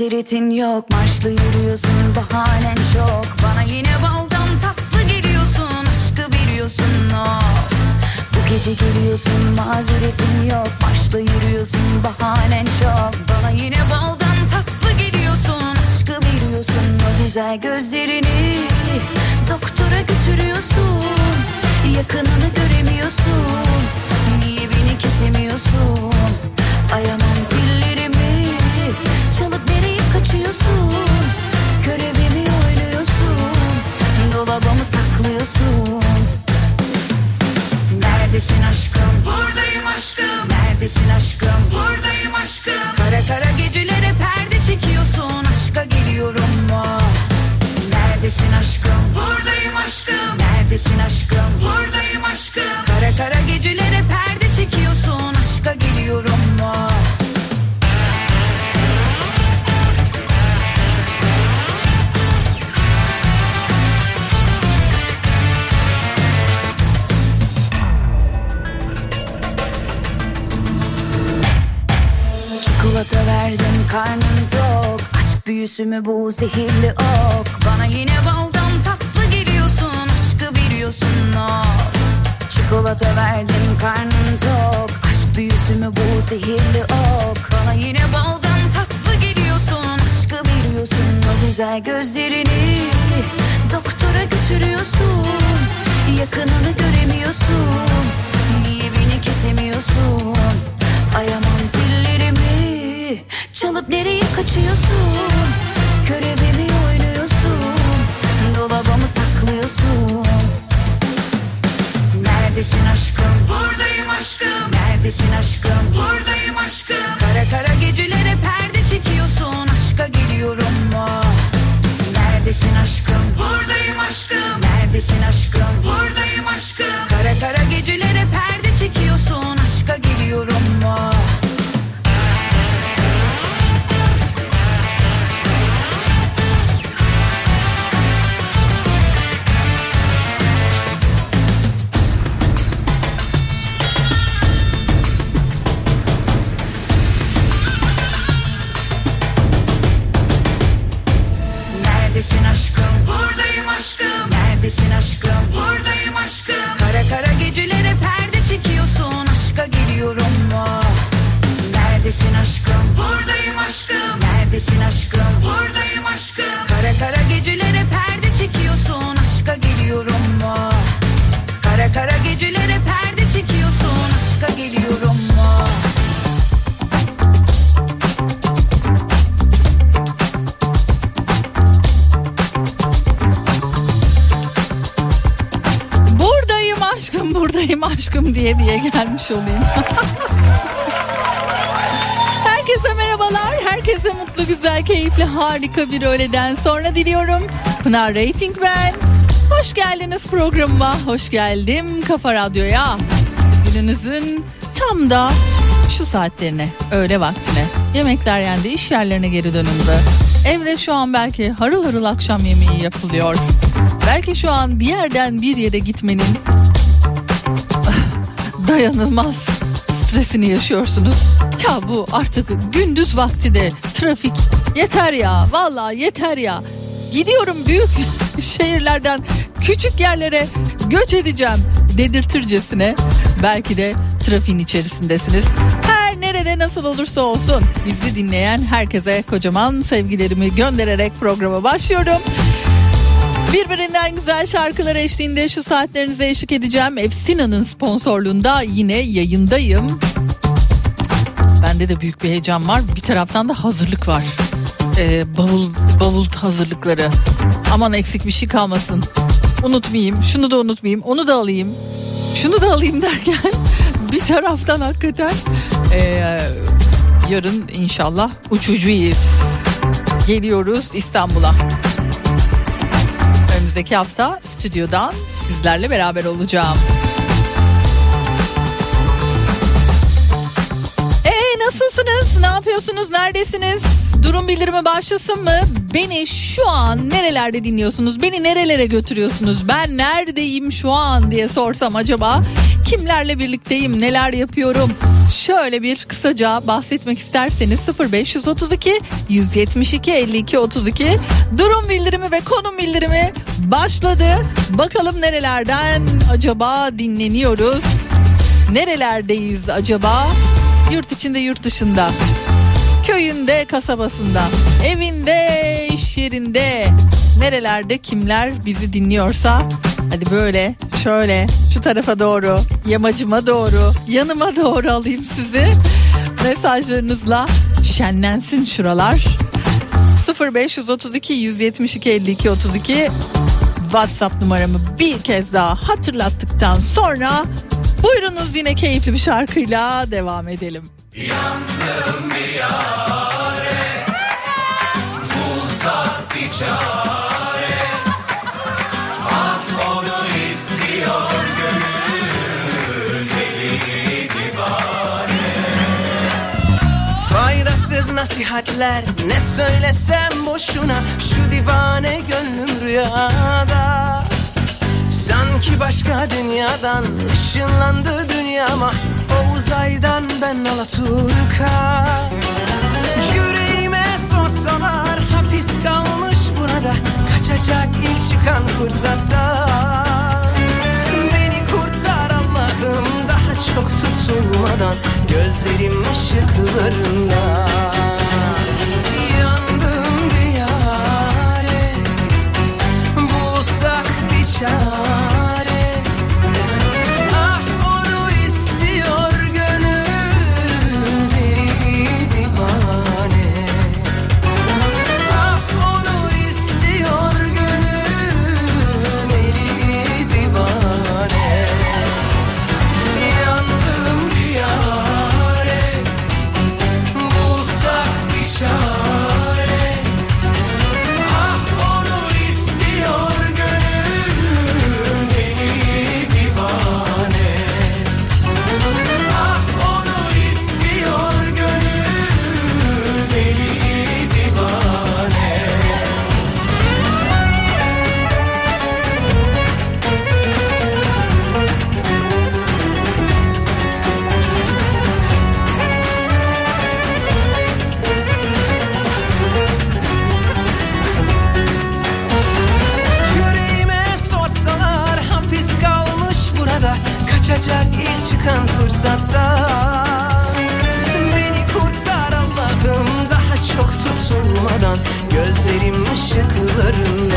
mazeretin yok Marşlı yürüyorsun bahanen çok. Bana yine baldan tatlı geliyorsun Aşkı biliyorsun oh. Bu gece geliyorsun mazeretin yok Marşlı yürüyorsun bahanen çok. Bana yine baldan tatlı geliyorsun Aşkı biliyorsun o güzel gözlerini Doktora götürüyorsun Yakınını göremiyorsun. Niye beni kesemiyorsun? Ayamam zillerimi Çalıp nereye kaçıyorsun Görevimi oynuyorsun Dolabımı saklıyorsun Neredesin aşkım? Buradayım aşkım, Neredesin aşkım? buradayım aşkım Kara kara gecelere perde çekiyorsun Aşka geliyorum mu? Neredesin aşkım? Buradayım aşkım, Neredesin aşkım? buradayım aşkım Kara kara gecelere perde çekiyorsun Aşka geliyorum mu? Çikolata verdim karnın tok. Aşk büyüsü mü bu zehirli ok? Bana yine baldan tatlı geliyorsun Aşkı biliyorsun o Çikolata verdim karnın tok. Aşk büyüsü mü bu zehirli ok? Bana yine baldan tatlı geliyorsun Aşkı biliyorsun o güzel gözlerini Doktora götürüyorsun. Yakınını göremiyorsun. Niye beni kesemiyorsun Ayağım çalıp nereye kaçıyorsun? Körebe mi oynuyorsun Dolabımı saklıyorsun. Neredesin aşkım? Buradayım aşkım. Neredesin aşkım? Buradayım aşkım. Kara kara gecelere perde çekiyorsun. Aşka geliyorum mu Neredesin aşkım? Buradayım aşkım. Neredesin aşkım? Buradayım aşkım. Kara kara gecelere perde çekiyorsun. Aşka geliyorum mu diye gelmiş olayım. Herkese merhabalar. Herkese mutlu, güzel, keyifli, harika bir öğleden sonra diliyorum. Pınar Rating ben. Hoş geldiniz programıma. Hoş geldim Kafa Radyo'ya. Gününüzün tam da şu saatlerine, öğle vaktine. Yemekler yendi, iş yerlerine geri dönüldü. Evde şu an belki harıl harıl akşam yemeği yapılıyor. Belki şu an bir yerden bir yere gitmenin dayanılmaz stresini yaşıyorsunuz. Ya bu artık gündüz vakti de trafik yeter ya vallahi yeter ya. Gidiyorum büyük şehirlerden küçük yerlere göç edeceğim dedirtircesine. Belki de trafiğin içerisindesiniz. Her nerede nasıl olursa olsun bizi dinleyen herkese kocaman sevgilerimi göndererek programa başlıyorum. Birbirinden güzel şarkılar eşliğinde şu saatlerinize eşlik edeceğim. Efsina'nın sponsorluğunda yine yayındayım. Bende de büyük bir heyecan var. Bir taraftan da hazırlık var. Ee, bavul bavul hazırlıkları. Aman eksik bir şey kalmasın. Unutmayayım. Şunu da unutmayayım. Onu da alayım. Şunu da alayım derken bir taraftan hakikaten ee, yarın inşallah uçucuyuz. Geliyoruz İstanbul'a. Önümüzdeki hafta stüdyodan sizlerle beraber olacağım. Ee nasılsınız? Ne yapıyorsunuz? Neredesiniz? Durum bildirimi başlasın mı? Beni şu an nerelerde dinliyorsunuz? Beni nerelere götürüyorsunuz? Ben neredeyim şu an diye sorsam acaba kimlerle birlikteyim? Neler yapıyorum? Şöyle bir kısaca bahsetmek isterseniz 0532 172 52 32 durum bildirimi ve konum bildirimi başladı. Bakalım nerelerden acaba dinleniyoruz? Nerelerdeyiz acaba? Yurt içinde yurt dışında. Köyünde, kasabasında, evinde, iş yerinde, nerelerde kimler bizi dinliyorsa hadi böyle şöyle şu tarafa doğru, yamacıma doğru, yanıma doğru alayım sizi. Mesajlarınızla şenlensin şuralar. 0532 172 52 32 WhatsApp numaramı bir kez daha hatırlattıktan sonra buyurunuz yine keyifli bir şarkıyla devam edelim. Faydasız nasihatler. Ne söylesem boşuna Şu divane gönlüm rüyada. Sanki başka dünyadan ışınlandı dünyama. O uzaydan ben Alaturka. Yüreğime sorsalar hapis kalmış burada. Kaçacak ilk çıkan fırsatta Beni kurtar Allah'ım çok tutulmadan Gözlerim ışıklarında. Yandım bir yare Bulsak bir çare fırsatta Beni kurtar Allah'ım daha çok tutulmadan. Gözlerim ışıklarında.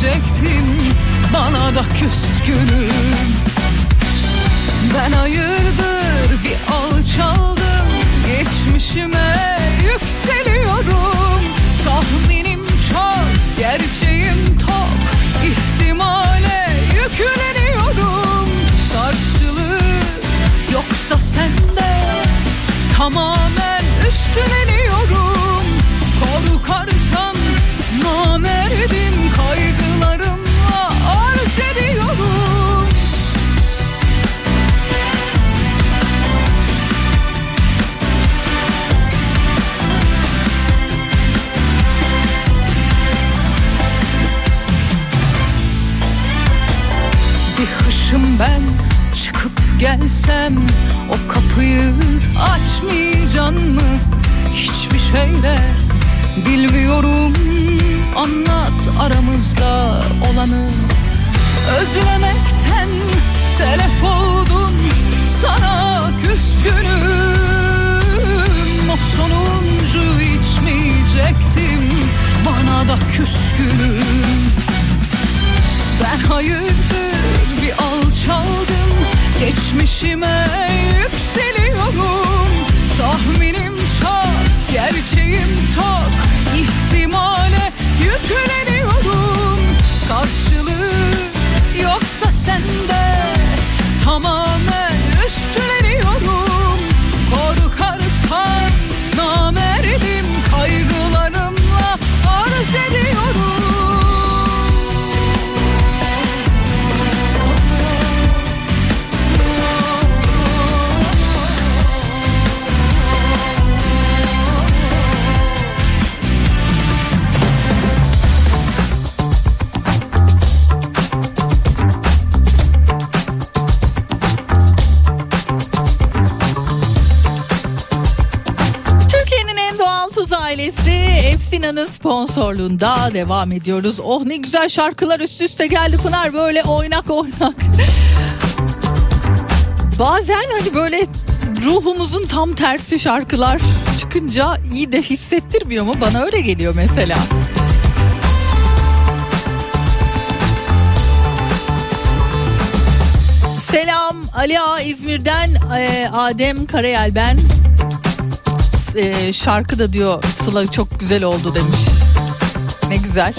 İçmeyecektim bana da küskünüm. Ben hayırdır bir alçaldım Geçmişime yükseliyorum. Tahminim çok gerçeğim tok ihtimale yükleniyorum. Karşılığı yoksa sende Tamamen üstleniyorum Korkarsan namerdim Arz ediyorum. Bir hışım ben çıkıp gelsem O kapıyı açmayacaksın mı? Hiçbir şeyle bilmiyorum Anlat aramızda olanı. Özlemekten telef oldum Sana küskünüm. O sonuncu içmeyecektim Bana da küskünüm. Ben hayırdır bir alçaldım Geçmişime yükseliyorum. Tahminim çok, gerçeğim tok İhtimale yükleniyorum. Karşılığı yoksa sende Tamamen üstleniyorum Efsina'nın sponsorluğunda devam ediyoruz. Oh ne güzel şarkılar üst üste geldi Pınar böyle oynak oynak. Bazen hani böyle ruhumuzun tam tersi şarkılar çıkınca iyi de hissettirmiyor mu? Bana öyle geliyor mesela. Selam Ali Ağa İzmir'den e, Adem Karayel ben. E, şarkı da diyor Sıla çok güzel oldu demiş. Ne güzel.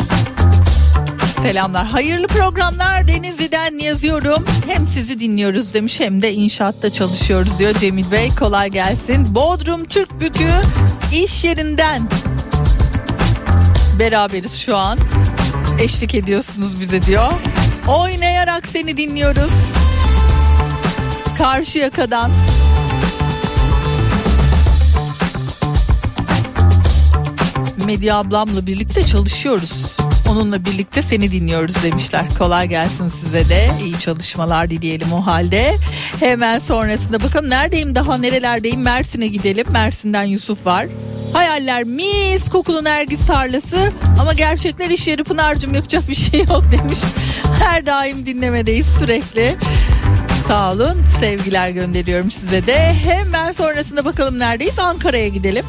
Selamlar. Hayırlı programlar Denizli'den yazıyorum. Hem sizi dinliyoruz demiş hem de inşaatta çalışıyoruz diyor Cemil Bey. Kolay gelsin. Bodrum Türk Bükü iş yerinden beraberiz şu an. Eşlik ediyorsunuz bize diyor. Oynayarak seni dinliyoruz. Karşıyaka'dan Medya ablamla birlikte çalışıyoruz. Onunla birlikte seni dinliyoruz demişler. Kolay gelsin size de. İyi çalışmalar dileyelim o halde. Hemen sonrasında bakalım neredeyim daha nerelerdeyim Mersin'e gidelim. Mersin'den Yusuf var. Hayaller mis kokulu nergis tarlası ama gerçekler iş yeri Pınar'cığım yapacak bir şey yok demiş. Her daim dinlemedeyiz sürekli. Sağ olun sevgiler gönderiyorum size de. Hemen sonrasında bakalım neredeyiz Ankara'ya gidelim.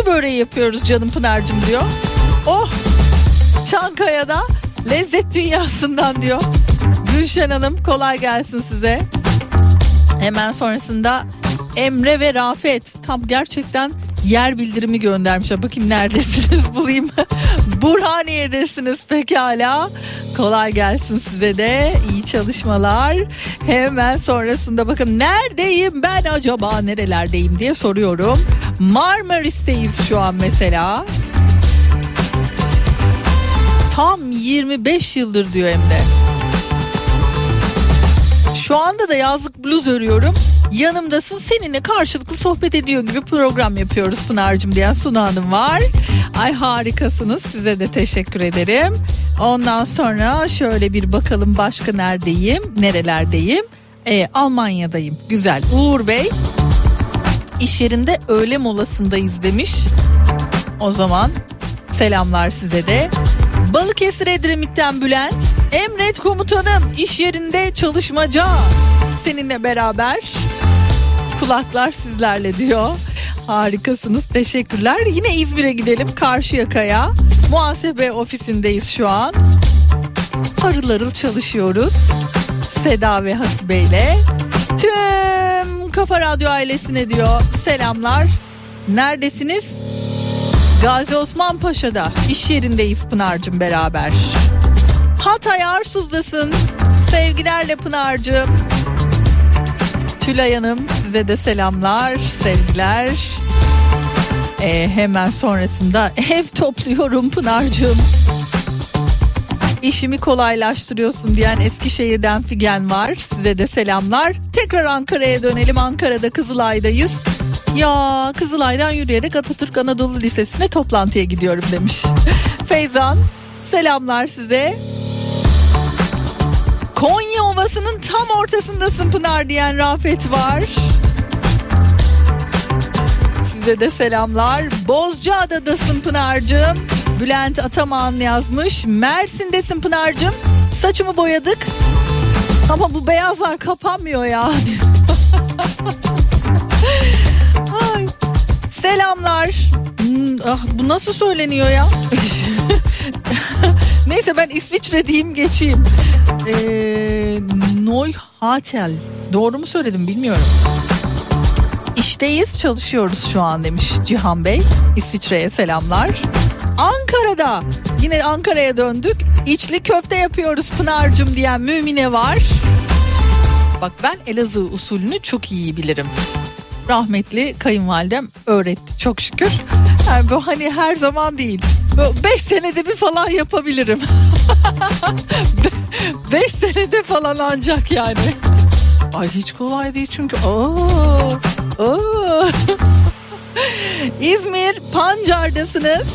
Su böreği yapıyoruz canım Pınar'cığım diyor. Oh Çankaya'da Lezzet dünyasından diyor. Gülşen Hanım kolay gelsin size. Hemen sonrasında Emre ve Rafet tam gerçekten yer bildirimi göndermişler. Bakayım neredesiniz bulayım. Burhaniye'desiniz pekala. Kolay gelsin size de. İyi çalışmalar. Hemen sonrasında bakın neredeyim ben acaba nerelerdeyim diye soruyorum. Marmaris'teyiz şu an mesela. Tam 25 yıldır diyor hem de. Şu anda da yazlık bluz örüyorum. Yanımdasın seninle karşılıklı sohbet ediyor gibi program yapıyoruz Pınar'cığım diyen Suna Hanım var. Ay harikasınız size de teşekkür ederim. Ondan sonra şöyle bir bakalım başka neredeyim nerelerdeyim. Ee, Almanya'dayım güzel Uğur Bey iş yerinde öğle molasındayız demiş. O zaman selamlar size de. Balıkesir Edremit'ten Bülent. Emret komutanım iş yerinde çalışmaca. Seninle beraber kulaklar sizlerle diyor. Harikasınız teşekkürler. Yine İzmir'e gidelim Karşıyaka'ya. Muhasebe ofisindeyiz şu an. Harıl harıl çalışıyoruz. Seda ve Hasibe ile. Tüm Kafa Radyo ailesine diyor selamlar. Neredesiniz? Gazi Osman Paşa'da iş yerindeyiz Pınar'cığım beraber. Hatay Arsuz'dasın. Sevgilerle Pınar'cığım. Tülay Hanım size de selamlar, sevgiler. Ee, hemen sonrasında ev topluyorum Pınar'cığım. İşimi kolaylaştırıyorsun diyen Eskişehir'den Figen var. Size de selamlar. Tekrar Ankara'ya dönelim. Ankara'da Kızılay'dayız. Ya Kızılay'dan yürüyerek Atatürk Anadolu Lisesi'ne toplantıya gidiyorum demiş. Feyzan selamlar size. Konya Ovası'nın tam ortasındasın Pınar diyen Rafet var. Size de selamlar. Bozcaada'dasın Pınar'cığım. Bülent Ataman yazmış. Mersin'desin Pınar'cığım. Saçımı boyadık. Ama bu beyazlar kapanmıyor ya. Ay. Selamlar. Hmm, Ah, bu nasıl söyleniyor ya? Neyse ben İsviçre diyeyim geçeyim. Ee, Neuhatel. Doğru mu söyledim bilmiyorum. İşteyiz çalışıyoruz şu an demiş Cihan Bey. İsviçre'ye selamlar. Ankara'da yine Ankara'ya döndük. İçli köfte yapıyoruz Pınar'cım diyen Mümine var. Bak ben Elazığ usulünü çok iyi bilirim. Rahmetli kayınvalidem öğretti çok şükür. Yani bu hani her zaman değil. 5 senede bir falan yapabilirim. 5 senede falan ancak yani. Ay hiç kolay değil çünkü. Oo, oo. İzmir Pancar'dasınız.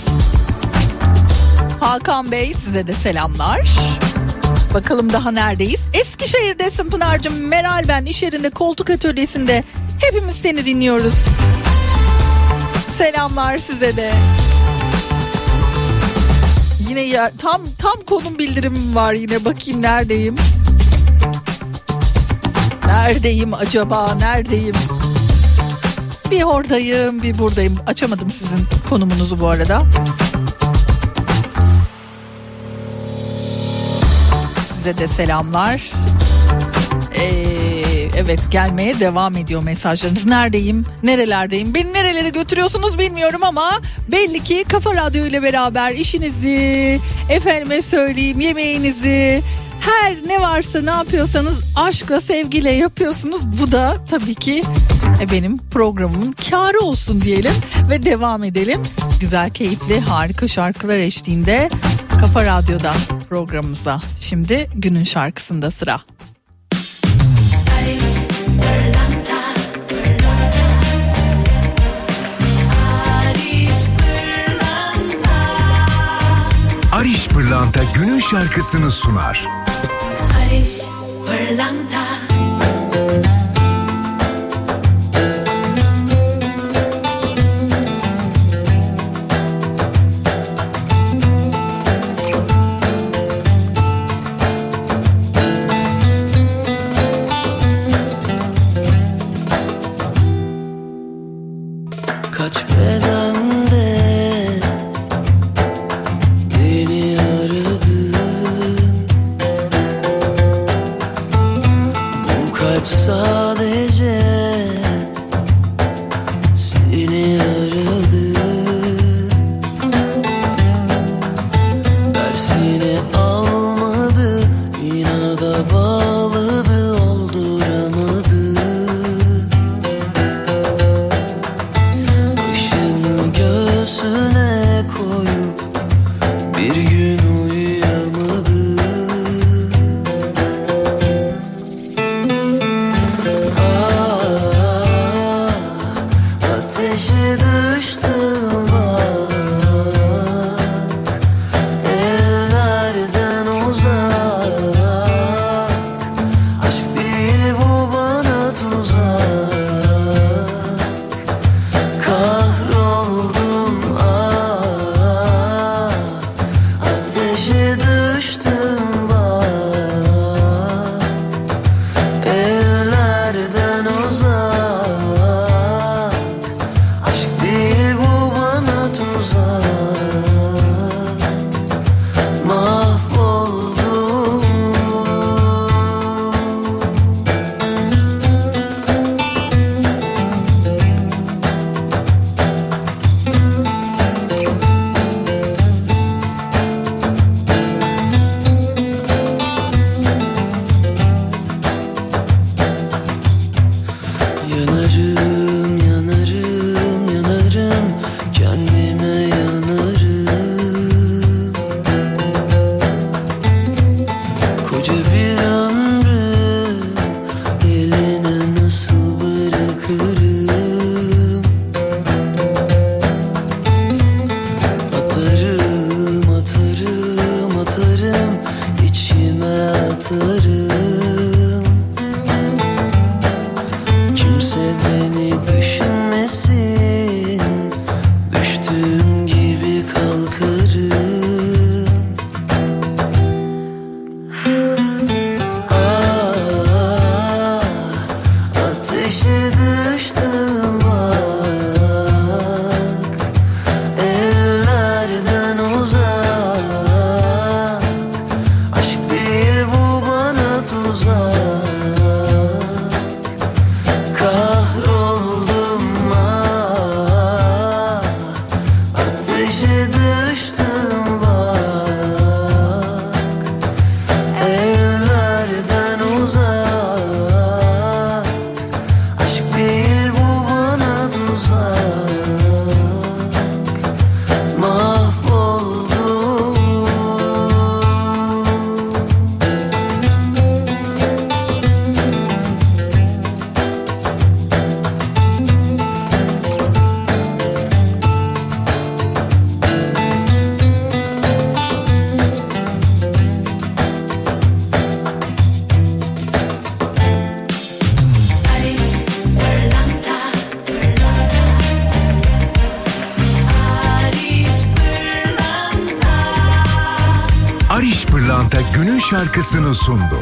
Hakan Bey size de selamlar. Bakalım daha neredeyiz? Eskişehir'desin Pınar'cığım. Meral ben iş yerinde koltuk atölyesinde. Hepimiz seni dinliyoruz. Selamlar size de. Yine ya, tam tam konum bildirimim var yine bakayım neredeyim. Neredeyim acaba neredeyim? Bir oradayım bir buradayım. Açamadım sizin konumunuzu bu arada. Size de selamlar. Ee, evet gelmeye devam ediyor mesajlarınız. Neredeyim? Nerelerdeyim? Beni nerelere götürüyorsunuz bilmiyorum ama belli ki Kafa Radyo ile beraber işinizi, efendime söyleyeyim yemeğinizi, her ne varsa ne yapıyorsanız aşkla sevgiyle yapıyorsunuz. Bu da tabii ki e, benim programımın karı olsun diyelim ve devam edelim. Güzel, keyifli, harika şarkılar eşliğinde Kafa Radyo'da programımıza. Şimdi günün şarkısında sıra. Pırlanta günün şarkısını sunar. Barış Pırlanta sundu.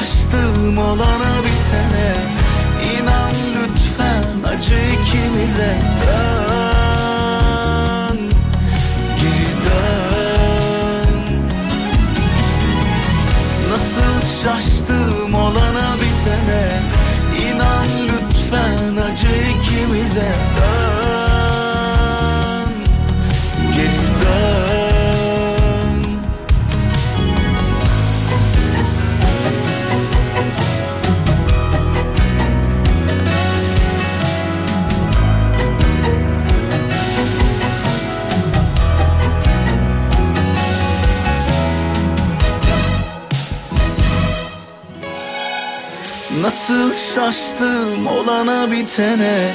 Şaştım olana bitene İnan lütfen acı ikimize. dön Nasıl şaştım olana bitene.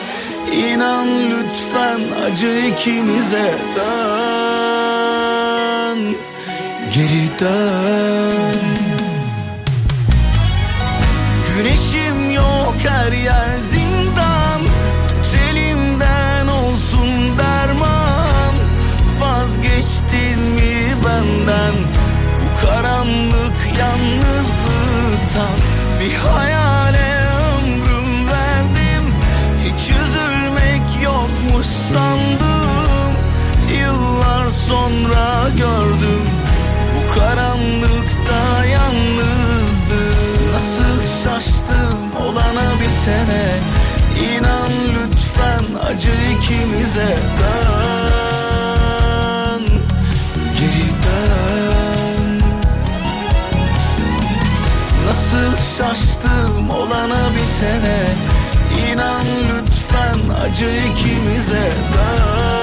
İnan lütfen acı ikimize dön. Geri dön. Güneşim yok her yer zindan. Tut elimden olsun derman. Vazgeçtin mi benden? Bu karanlık yalnızlıktan Bir hayale bitene İnan lütfen acı ikimize dön Geri dön Nasıl şaştım olana bitene. İnan lütfen acı ikimize dön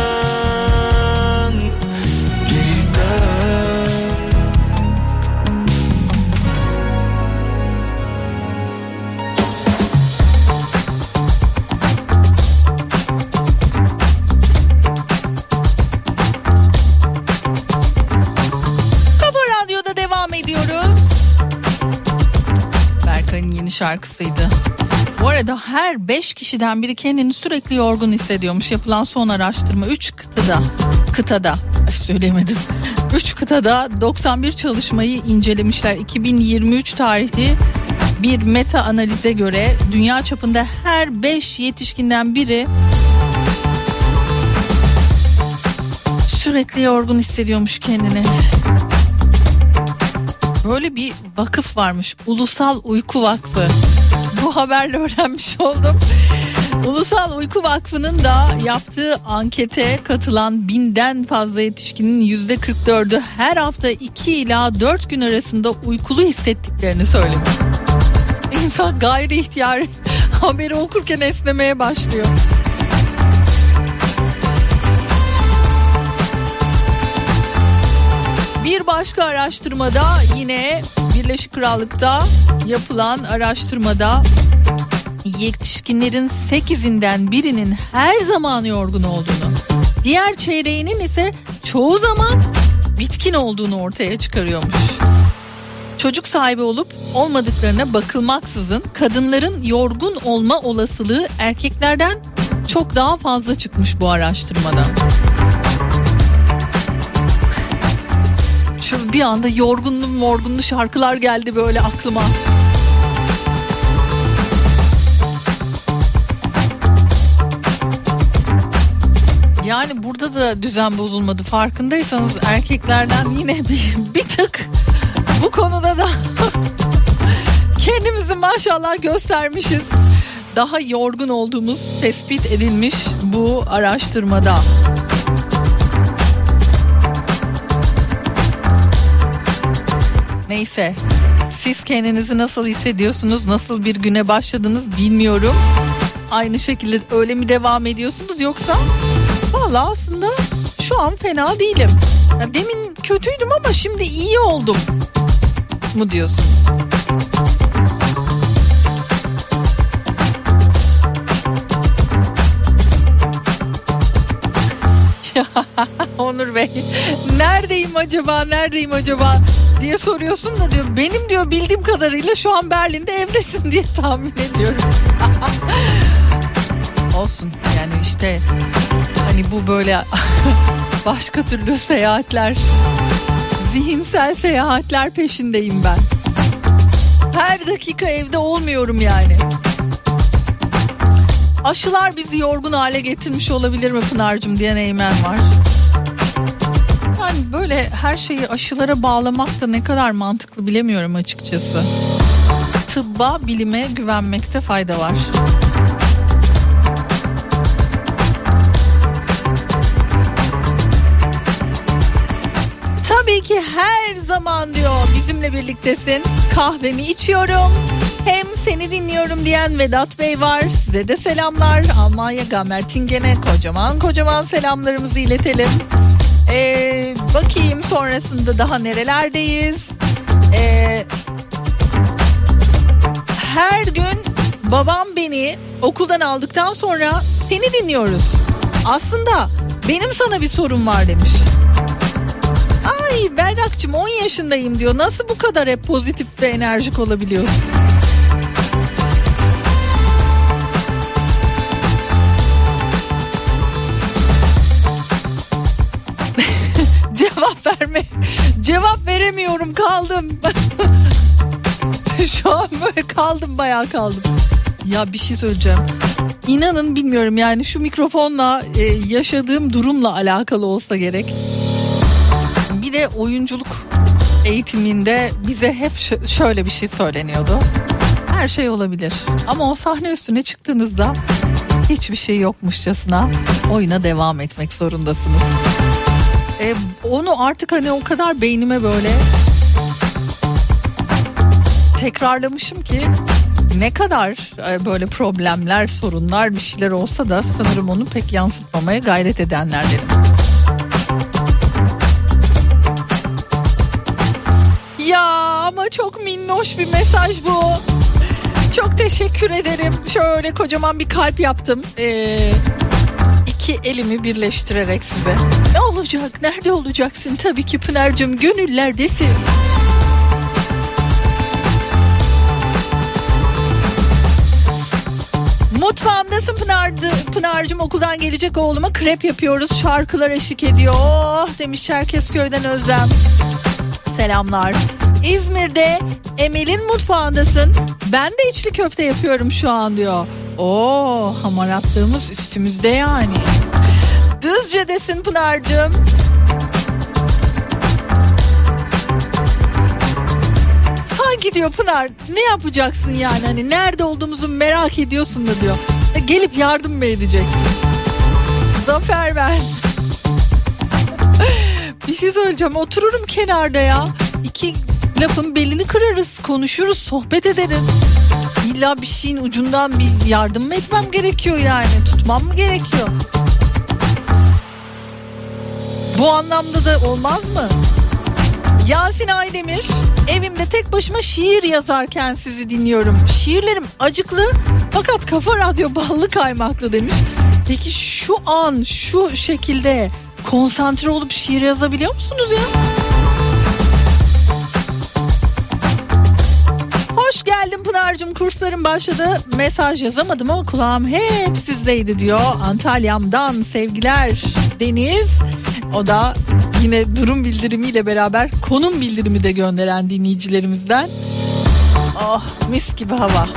şarkısıydı. Bu arada her 5 kişiden biri kendini sürekli yorgun hissediyormuş. Yapılan son araştırma 3 kıtada, kıtada ay söyleyemedim. 3 kıtada 91 çalışmayı incelemişler. 2023 tarihli bir meta analize göre dünya çapında her 5 yetişkinden biri sürekli yorgun hissediyormuş kendini. Böyle bir vakıf varmış. Ulusal Uyku Vakfı. Bu haberle öğrenmiş oldum. Ulusal Uyku Vakfı'nın da yaptığı ankete katılan binden fazla yetişkinin yüzde 44'ü her hafta 2 ila 4 gün arasında uykulu hissettiklerini söylemiş. İnsan gayri ihtiyari haberi okurken esnemeye başlıyor. Bir başka araştırmada yine Birleşik Krallık'ta yapılan araştırmada yetişkinlerin 8'inden birinin her zaman yorgun olduğunu, diğer çeyreğinin ise çoğu zaman bitkin olduğunu ortaya çıkarıyormuş. Çocuk sahibi olup olmadıklarına bakılmaksızın kadınların yorgun olma olasılığı erkeklerden çok daha fazla çıkmış bu araştırmada. Bir anda yorgunlu morgunlu şarkılar geldi böyle aklıma. Yani burada da düzen bozulmadı farkındaysanız erkeklerden yine bir, bir tık bu konuda da kendimizi maşallah göstermişiz. Daha yorgun olduğumuz tespit edilmiş bu araştırmada. Neyse siz kendinizi nasıl hissediyorsunuz nasıl bir güne başladınız bilmiyorum. Aynı şekilde öyle mi devam ediyorsunuz yoksa valla aslında şu an fena değilim. Ya demin kötüydüm ama şimdi iyi oldum mu diyorsunuz? Onur Bey neredeyim acaba neredeyim acaba diye soruyorsun da diyor benim diyor bildiğim kadarıyla şu an Berlin'de evdesin diye tahmin ediyorum. Olsun yani işte hani bu böyle başka türlü seyahatler zihinsel seyahatler peşindeyim ben. Her dakika evde olmuyorum yani. Aşılar bizi yorgun hale getirmiş olabilir mi Pınar'cığım diyen Eymen var. Yani böyle her şeyi aşılara bağlamak da ne kadar mantıklı bilemiyorum açıkçası. Tıbba, bilime güvenmekte fayda var. Tabii ki her zaman diyor bizimle birliktesin. Kahvemi içiyorum. Hem seni dinliyorum diyen Vedat Bey var. Size de selamlar. Almanya Gamertingen'e kocaman kocaman selamlarımızı iletelim. Ee, bakayım sonrasında daha nerelerdeyiz. Ee, her gün babam beni okuldan aldıktan sonra seni dinliyoruz. Aslında benim sana bir sorun var demiş. Ay Berrak'cığım 10 yaşındayım diyor. Nasıl bu kadar hep pozitif ve enerjik olabiliyorsun? Cevap veremiyorum kaldım. Şu an böyle kaldım bayağı kaldım. Ya bir şey söyleyeceğim. İnanın bilmiyorum yani şu mikrofonla e, yaşadığım durumla alakalı olsa gerek. Bir de oyunculuk eğitiminde bize hep şöyle bir şey söyleniyordu. Her şey olabilir. Ama o sahne üstüne çıktığınızda hiçbir şey yokmuşçasına oyuna devam etmek zorundasınız. E, onu artık hani o kadar beynime böyle tekrarlamışım ki ne kadar e, böyle problemler, sorunlar bir şeyler olsa da sanırım onu pek yansıtmamaya gayret edenlerdenim. Ya ama çok minnoş bir mesaj bu. Çok teşekkür ederim. Şöyle kocaman bir kalp yaptım. Ee, iki elimi birleştirerek size. Ne olacak? Nerede olacaksın? Tabii ki Pınar'cığım gönüllerdesin. Mutfağımdasın Pınar'dı. Pınar'cığım okuldan gelecek oğluma krep yapıyoruz. Şarkılar eşlik ediyor. Oh demiş Çerkezköy'den Özlem. Selamlar. İzmir'de Emel'in mutfağındasın. Ben de içli köfte yapıyorum şu an diyor. Oo hamaratlığımız üstümüzde yani. Düzce'desin Pınar'cığım. Sanki diyor Pınar ne yapacaksın yani hani nerede olduğumuzu merak ediyorsun da diyor. E, Gelip yardım mı edeceksin? Zafer ver. Bir şey söyleyeceğim otururum kenarda ya. İki lafın belini kırarız konuşuruz sohbet ederiz. İlla bir şeyin ucundan bir yardım mı etmem gerekiyor yani tutmam mı gerekiyor? Bu anlamda da olmaz mı? Yasin Aydemir evimde tek başıma şiir yazarken sizi dinliyorum. Şiirlerim acıklı fakat kafa radyo ballı kaymaklı demiş. Peki şu an şu şekilde konsantre olup şiir yazabiliyor musunuz ya? Hoş geldin Pınar'cığım kurslarım başladı. Mesaj yazamadım ama kulağım hep sizdeydi diyor. Antalya'mdan sevgiler Deniz. O da yine durum bildirimiyle beraber konum bildirimi de gönderen dinleyicilerimizden. Oh mis gibi hava.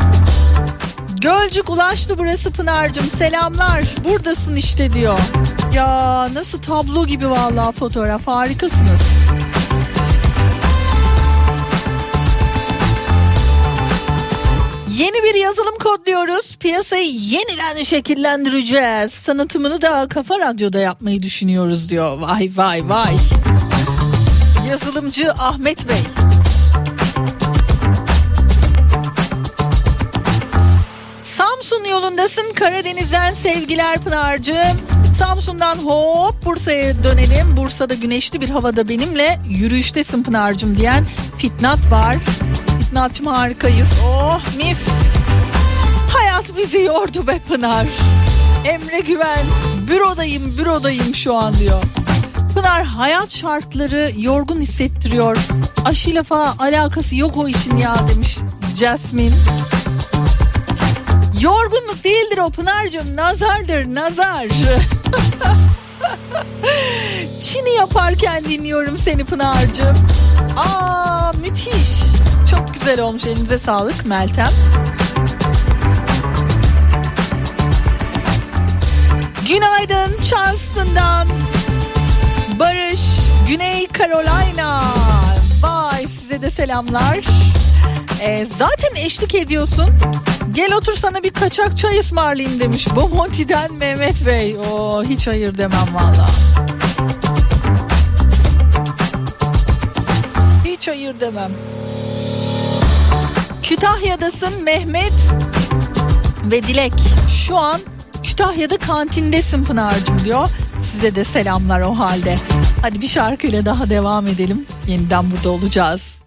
Gölcük ulaştı burası Pınar'cığım selamlar buradasın işte diyor. Ya nasıl tablo gibi vallahi fotoğraf harikasınız. Yeni bir yazılım kodluyoruz. Piyasayı yeniden şekillendireceğiz. Sanatımını da Kafa Radyo'da yapmayı düşünüyoruz diyor. Vay vay vay. Yazılımcı Ahmet Bey. Yolundasın Karadeniz'den sevgiler Pınar'cığım. Samsun'dan hop Bursa'ya dönelim. Bursa'da güneşli bir havada benimle yürüyüştesin Pınar'cığım diyen Fitnat var. Fitnat'cığım harikayız. Oh mis. Hayat bizi yordu be Pınar. Emre Güven bürodayım bürodayım şu an diyor. Pınar hayat şartları yorgun hissettiriyor. Aşıyla falan alakası yok o işin ya demiş Jasmine. Yorgunluk değildir o Pınar'cığım nazardır nazar. Çini yaparken dinliyorum seni Pınar'cığım. Aa müthiş. Çok güzel olmuş elinize sağlık Meltem. Günaydın Charleston'dan. Barış, Güney Carolina. Vay size de selamlar. Ee, zaten eşlik ediyorsun. Gel otur sana bir kaçak çay ısmarlayayım demiş. Bomonti'den Mehmet Bey. Oo, hiç hayır demem valla. Hiç hayır demem. Kütahya'dasın Mehmet ve Dilek. Şu an Kütahya'da kantindesin Pınar'cığım diyor. Size de selamlar o halde. Hadi bir şarkıyla daha devam edelim. Yeniden burada olacağız.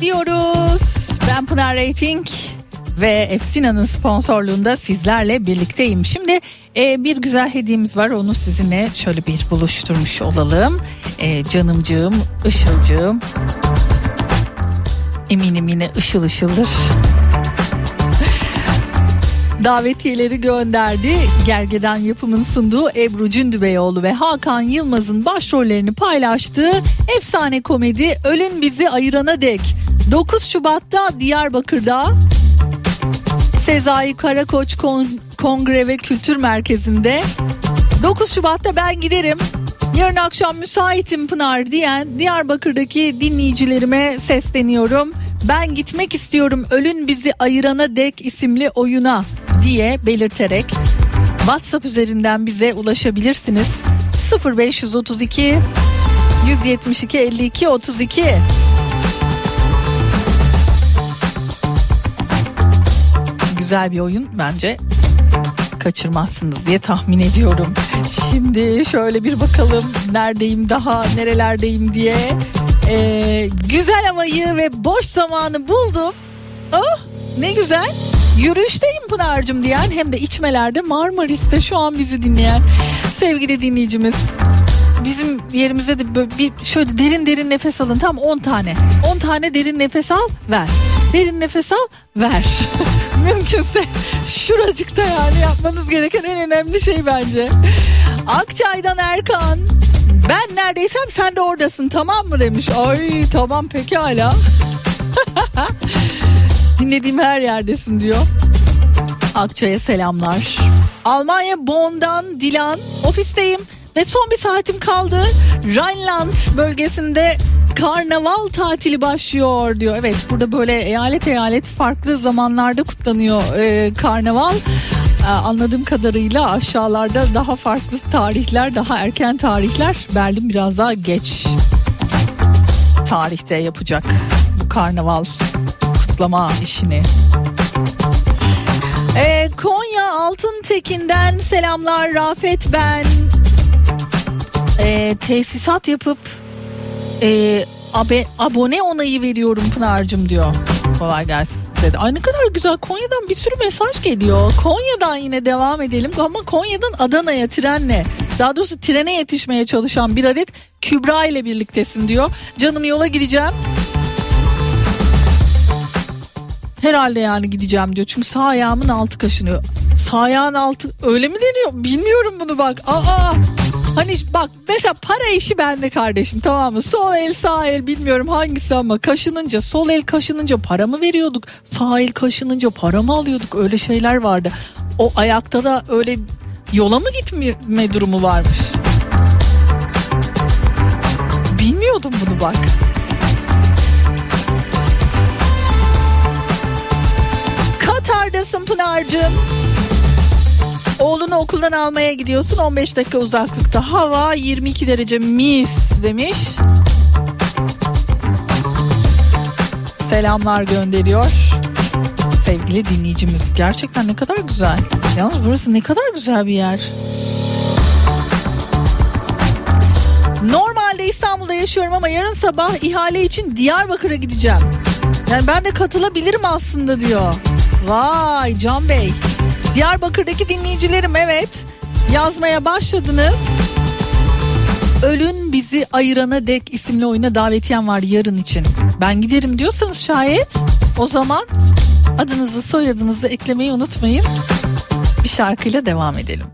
Ediyoruz. Ben Pınar Rating ve Efsina'nın sponsorluğunda sizlerle birlikteyim. Şimdi e, bir güzel hediyemiz var onu sizinle şöyle bir buluşturmuş olalım. E, canımcığım, ışılcığım. Eminim yine ışıl ışıldır. Davetiyeleri gönderdi. Gergedan yapımın sunduğu Ebru Cündübeyoğlu ve Hakan Yılmaz'ın başrollerini paylaştığı efsane komedi Ölün Bizi Ayırana Dek 9 Şubat'ta Diyarbakır'da Sezai Karakoç Kon- Kongre ve Kültür Merkezi'nde 9 Şubat'ta ben giderim. Yarın akşam müsaitim Pınar diyen Diyarbakır'daki dinleyicilerime sesleniyorum. Ben gitmek istiyorum Ölün Bizi Ayırana Dek isimli oyuna diye belirterek WhatsApp üzerinden bize ulaşabilirsiniz. 0532 172 52 32 Güzel bir oyun bence kaçırmazsınız diye tahmin ediyorum. Şimdi şöyle bir bakalım neredeyim daha nerelerdeyim diye. Ee, güzel havayı ve boş zamanı buldum. Oh ne güzel. Yürüyüşteyim Pınar'cığım diyen hem de içmelerde Marmaris'te şu an bizi dinleyen sevgili dinleyicimiz. Bizim yerimize de böyle bir şöyle derin derin nefes alın tam 10 tane. 10 tane derin nefes al ver. Derin nefes al ver. Mümkünse şuracıkta yani yapmanız gereken en önemli şey bence. Akçay'dan Erkan. Ben neredeysem sen de oradasın tamam mı demiş. Ay tamam pekala. Dinlediğim her yerdesin diyor. Akçay'a selamlar. Almanya Bonn'dan Dilan ofisteyim ve son bir saatim kaldı. Rhineland bölgesinde karnaval tatili başlıyor diyor. Evet burada böyle eyalet eyalet farklı zamanlarda kutlanıyor e, karnaval. E, anladığım kadarıyla aşağılarda daha farklı tarihler, daha erken tarihler. Berlin biraz daha geç tarihte yapacak bu karnaval kutlama işini. Ee, Konya Altıntekin'den selamlar Rafet ben. Ee, tesisat yapıp e, abe, abone onayı veriyorum Pınar'cığım diyor. Kolay gelsin size de. Ay ne kadar güzel Konya'dan bir sürü mesaj geliyor. Konya'dan yine devam edelim ama Konya'dan Adana'ya trenle daha doğrusu trene yetişmeye çalışan bir adet Kübra ile birliktesin diyor. Canım yola gideceğim. Herhalde yani gideceğim diyor. Çünkü sağ ayağımın altı kaşınıyor. Sağ ayağın altı öyle mi deniyor? Bilmiyorum bunu bak. Aa Hani bak mesela para işi bende kardeşim tamam mı? Sol el sağ el bilmiyorum hangisi ama kaşınınca sol el kaşınınca para mı veriyorduk? Sağ el kaşınınca para mı alıyorduk? Öyle şeyler vardı. O ayakta da öyle yola mı gitme durumu varmış? Bilmiyordum bunu bak. Katar'dasın Pınar'cığım. Oğlunu okuldan almaya gidiyorsun 15 dakika uzaklıkta. Hava 22 derece mis demiş. Selamlar gönderiyor sevgili dinleyicimiz. Gerçekten ne kadar güzel. Yalnız burası ne kadar güzel bir yer. Normalde İstanbul'da yaşıyorum ama yarın sabah ihale için Diyarbakır'a gideceğim. Yani ben de katılabilirim aslında diyor. Vay Can Bey. Diyarbakır'daki dinleyicilerim evet yazmaya başladınız. Ölün bizi ayırana dek isimli oyuna davetiyem var yarın için. Ben giderim diyorsanız şayet o zaman adınızı soyadınızı eklemeyi unutmayın. Bir şarkıyla devam edelim.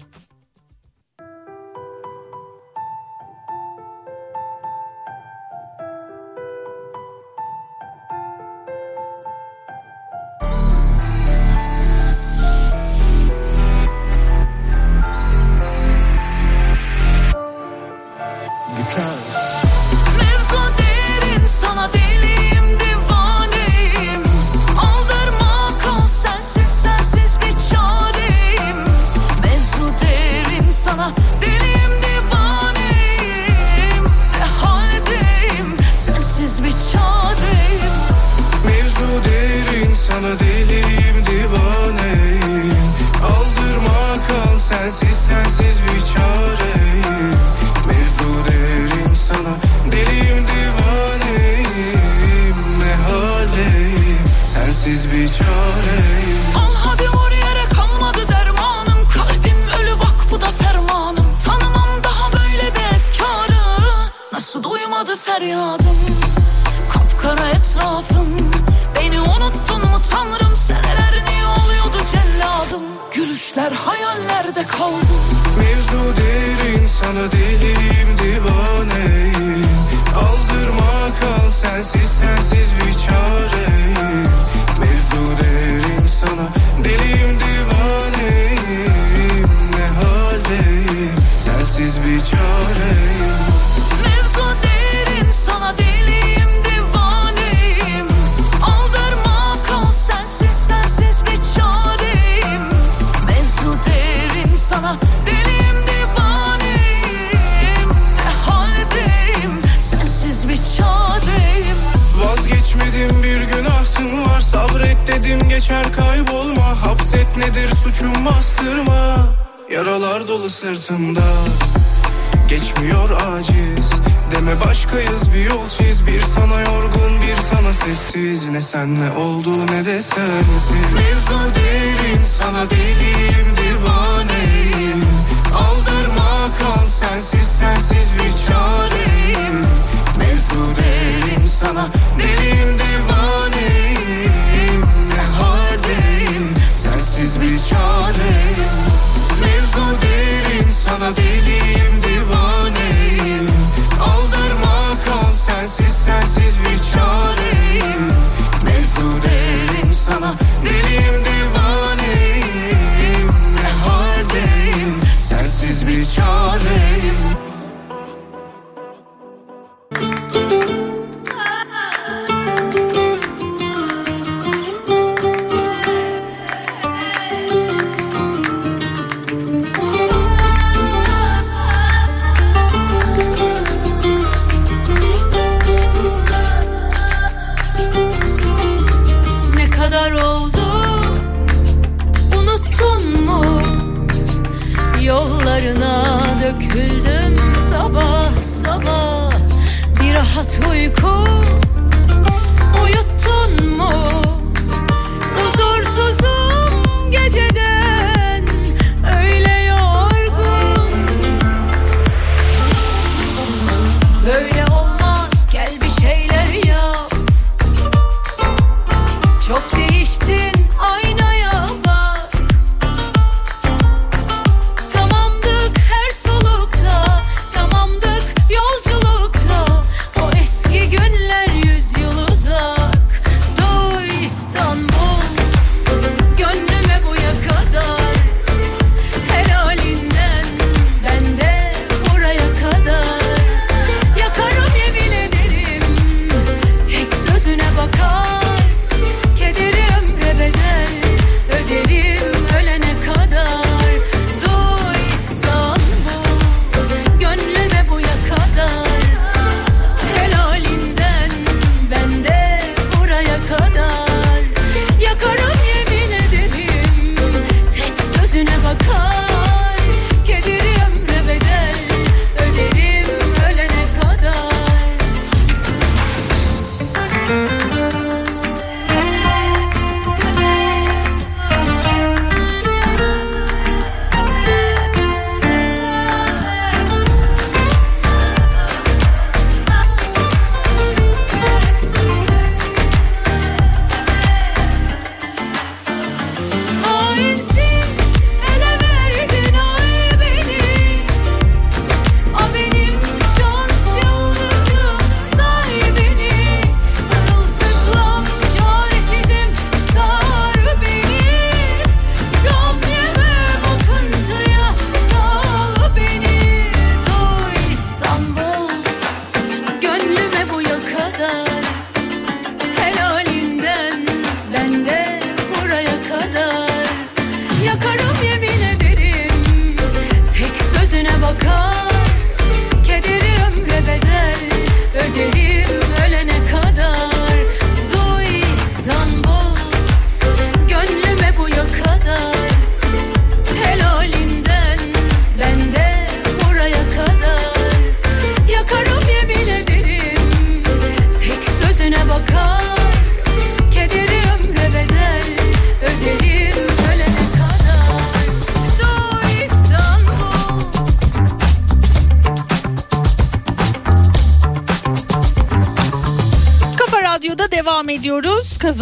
sen ne olur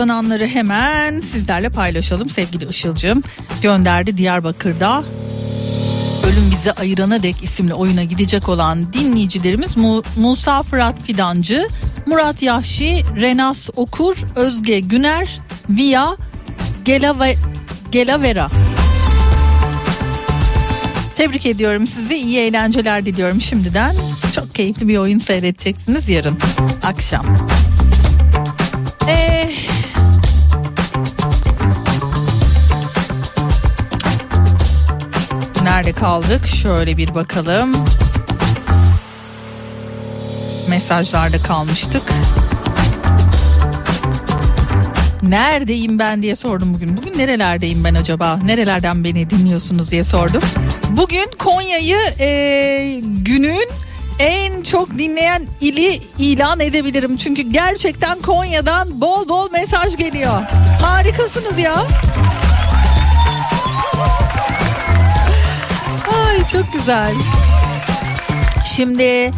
Kazananları hemen sizlerle paylaşalım. Sevgili Işıl'cığım gönderdi Diyarbakır'da. Ölüm bizi ayırana dek isimli oyuna gidecek olan dinleyicilerimiz Mu- Musa Fırat Fidancı, Murat Yahşi, Renas Okur, Özge Güner, Via, Gelave, Gelavera. Tebrik ediyorum sizi. İyi eğlenceler diliyorum şimdiden. Çok keyifli bir oyun seyredeceksiniz yarın akşam. Nerede kaldık? Şöyle bir bakalım. Mesajlarda kalmıştık. Neredeyim ben diye sordum bugün. Bugün nerelerdeyim ben acaba? Nerelerden beni dinliyorsunuz diye sordum. Bugün Konya'yı e, günün en çok dinleyen ili ilan edebilirim. Çünkü gerçekten Konya'dan bol bol mesaj geliyor. Harikasınız ya. Ay çok güzel. Şimdi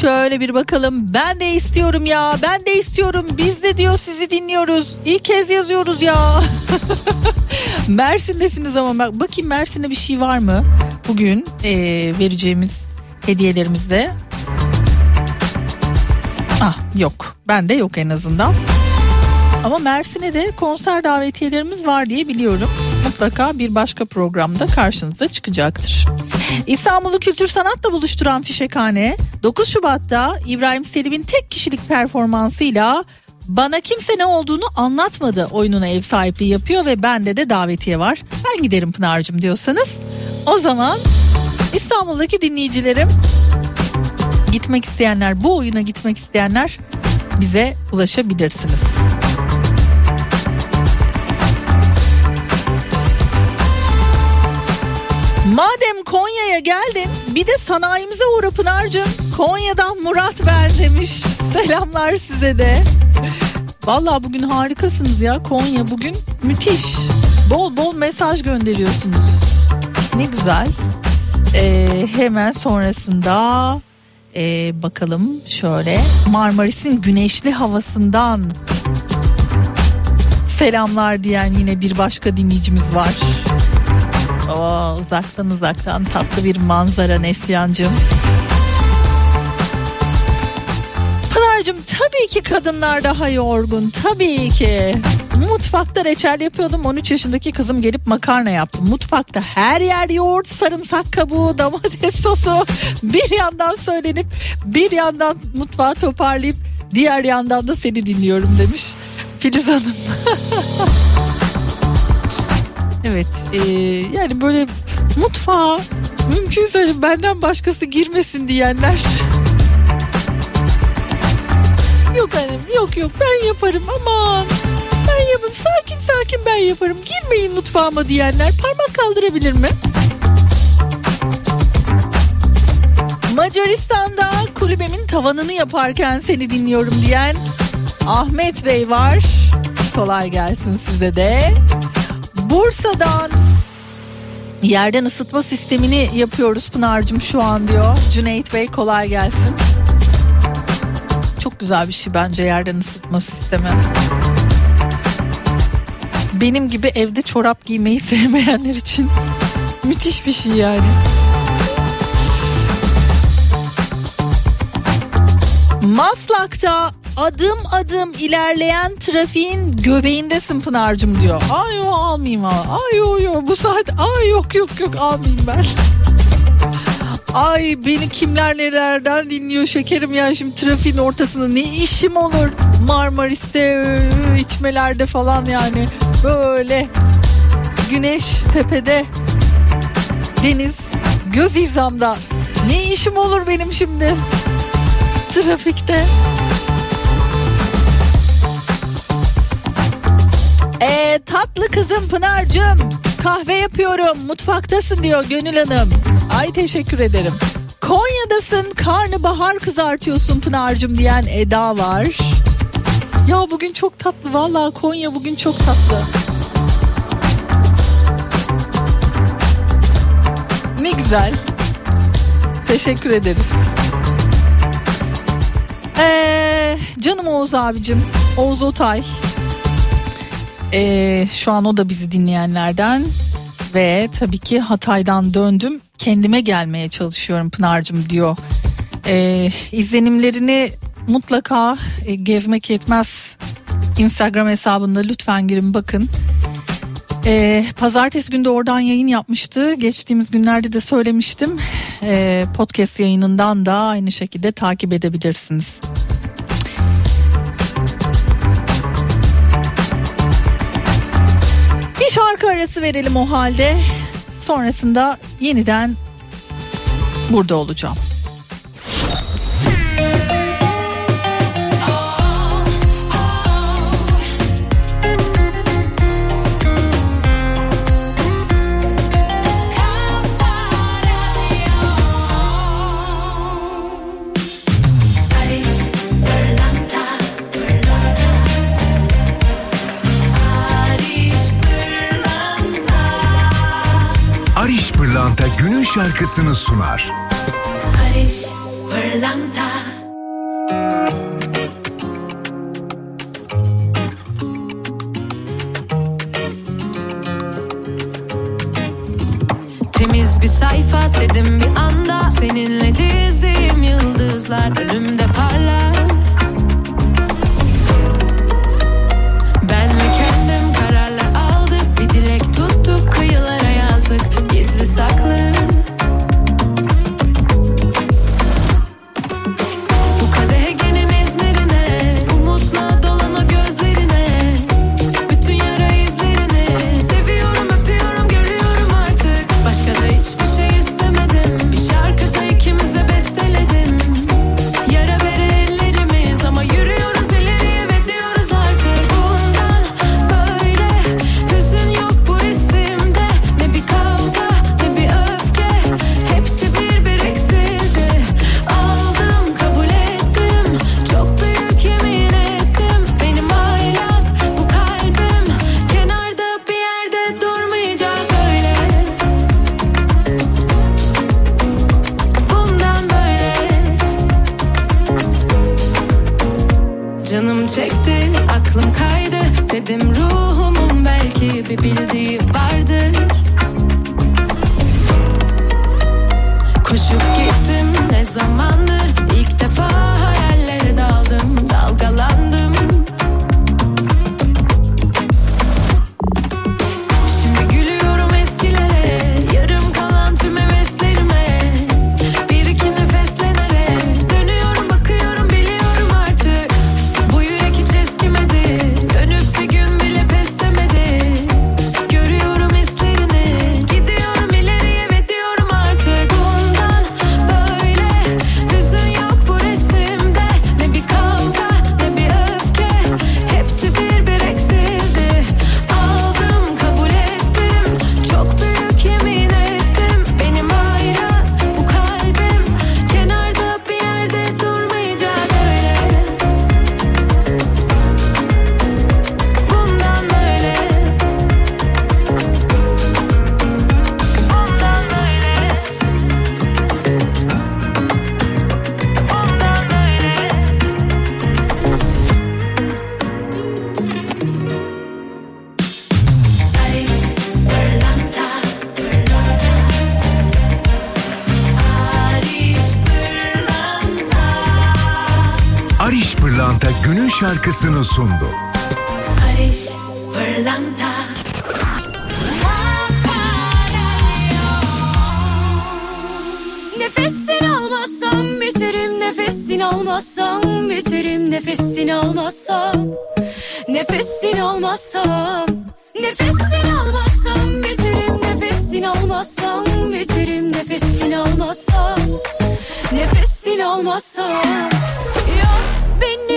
şöyle bir bakalım. Ben de istiyorum ya. Ben de istiyorum. Biz de diyor sizi dinliyoruz. İlk kez yazıyoruz ya. Mersin'desiniz ama bak bakayım Mersin'de bir şey var mı? Bugün eee, vereceğimiz hediyelerimizde. Ah yok. Bende yok en azından. Ama Mersin'e de konser davetiyelerimiz var diye biliyorum. Mutlaka bir başka programda karşınıza çıkacaktır. İstanbul'u kültür sanatla buluşturan Fişekhane 9 Şubat'ta İbrahim Selim'in tek kişilik performansıyla bana kimse ne olduğunu anlatmadı oyununa ev sahipliği yapıyor ve bende de davetiye var. Ben giderim Pınar'cığım diyorsanız o zaman İstanbul'daki dinleyicilerim gitmek isteyenler bu oyuna gitmek isteyenler bize ulaşabilirsiniz. Madem Konya'ya geldin bir de sanayimize uğra Pınar'cığım. Konya'dan Murat ben demiş. Selamlar size de. Vallahi bugün harikasınız ya. Konya bugün müthiş. Bol bol mesaj gönderiyorsunuz. Ne güzel. Ee, hemen sonrasında ee, bakalım şöyle Marmaris'in güneşli havasından selamlar diyen yine bir başka dinleyicimiz var. Oo, uzaktan uzaktan tatlı bir manzara Neslihan'cığım. Pınar'cığım tabii ki kadınlar daha yorgun tabii ki. Mutfakta reçel yapıyordum 13 yaşındaki kızım gelip makarna yaptı. Mutfakta her yer yoğurt, sarımsak kabuğu, domates sosu. Bir yandan söylenip bir yandan mutfağı toparlayıp diğer yandan da seni dinliyorum demiş Filiz Hanım. Evet e, yani böyle mutfağa mümkünse benden başkası girmesin diyenler. Yok annem yok yok ben yaparım aman. Ben yaparım sakin sakin ben yaparım. Girmeyin mutfağıma diyenler parmak kaldırabilir mi? Macaristan'da kulübemin tavanını yaparken seni dinliyorum diyen Ahmet Bey var. Kolay gelsin size de. Bursa'dan yerden ısıtma sistemini yapıyoruz Pınar'cığım şu an diyor. Cüneyt Bey kolay gelsin. Çok güzel bir şey bence yerden ısıtma sistemi. Benim gibi evde çorap giymeyi sevmeyenler için müthiş bir şey yani. Maslak'ta adım adım ilerleyen trafiğin göbeğindesin Pınar'cığım diyor. Ay yo almayayım ha. Ay yo yo bu saat ay yok yok yok almayayım ben. Ay beni kimler nelerden dinliyor şekerim ya şimdi trafiğin ortasında ne işim olur Marmaris'te içmelerde falan yani böyle güneş tepede deniz göz hizamda ne işim olur benim şimdi trafikte. Ee, tatlı kızım Pınar'cığım kahve yapıyorum mutfaktasın diyor Gönül Hanım. Ay teşekkür ederim. Konya'dasın karnı bahar kızartıyorsun Pınar'cığım diyen Eda var. Ya bugün çok tatlı valla Konya bugün çok tatlı. Ne güzel. Teşekkür ederiz. Ee, canım Oğuz abicim. Oğuz Otay. Ee, şu an o da bizi dinleyenlerden ve tabii ki Hatay'dan döndüm kendime gelmeye çalışıyorum Pınar'cığım diyor. Ee, izlenimlerini mutlaka e, gezmek yetmez Instagram hesabında lütfen girin bakın. Ee, pazartesi günde oradan yayın yapmıştı. Geçtiğimiz günlerde de söylemiştim. Ee, podcast yayınından da aynı şekilde takip edebilirsiniz. şarkı arası verelim o halde. Sonrasında yeniden burada olacağım. günün şarkısını sunar. Barış Pırlanta. Temiz bir sayfa dedim bir anda. Seninle dizdiğim yıldızlar. Önümde katkı sundu. Barış Pırlanta. Nefesin almazsam biterim nefesin almazsam biterim nefesin almazsam. Nefesin almazsam nefesin almazsam biterim nefesin almazsam biterim nefesin almazsam. Nefesin almazsam yaz beni.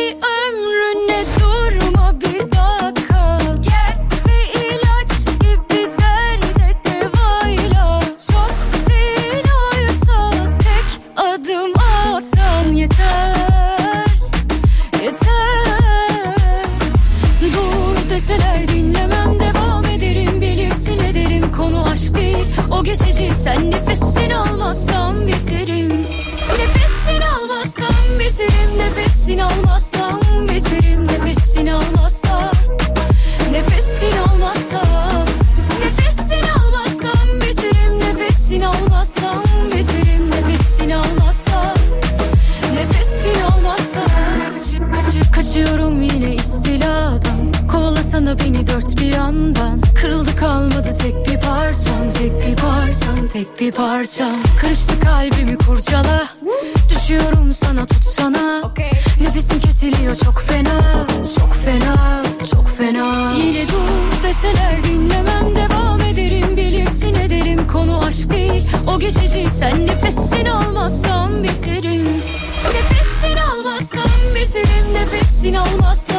Tek bir parçam Karıştı kalbimi kurcala. Düşüyorum sana tutsana. Nefesim kesiliyor çok fena. Çok fena çok fena. Yine dur deseler dinlemem devam ederim. Bilirsin ederim konu aşk değil. O geçici sen nefesini almazsam biterim Nefesini almazsam biterim Nefesini almazsam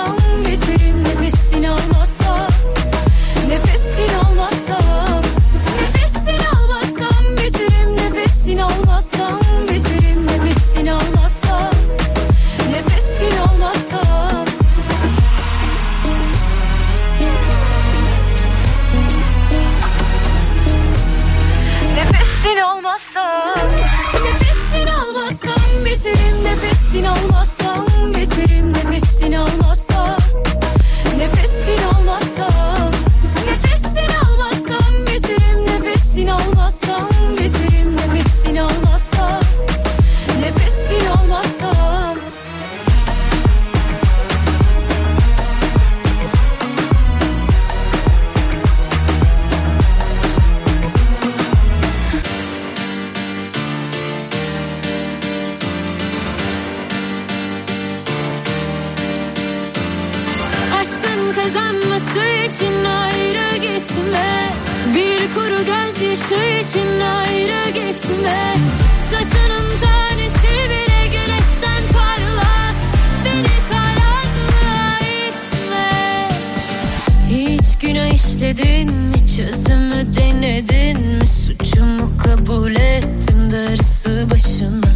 Hiç günah işledin mi? Çözümü denedin mi? Suçumu kabul ettim darısı başına.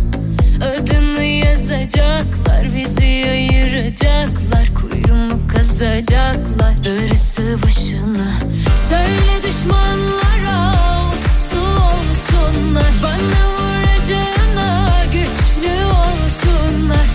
Adını yazacaklar bizi ayıracaklar. Kuyumu kazacaklar darısı başına. Söyle düşmanlara uslu olsunlar. Bana vuracağına güçlü olsunlar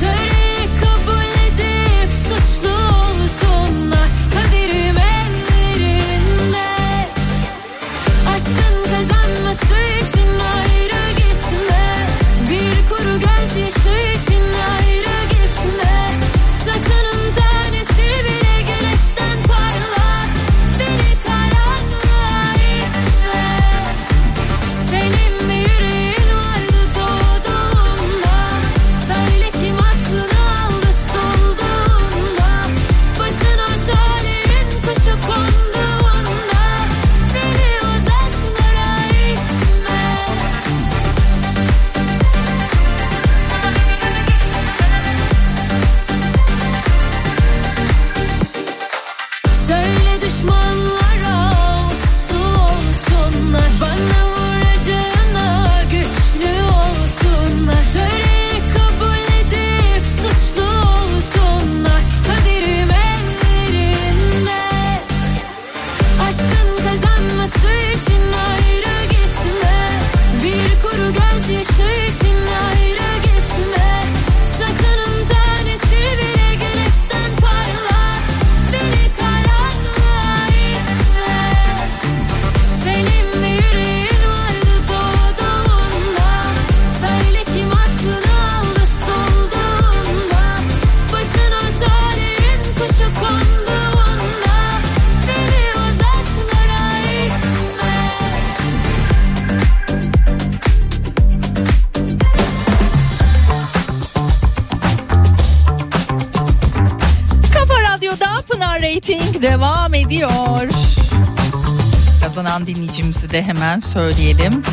Kazanan dinleyicimizi de hemen söyleyelim.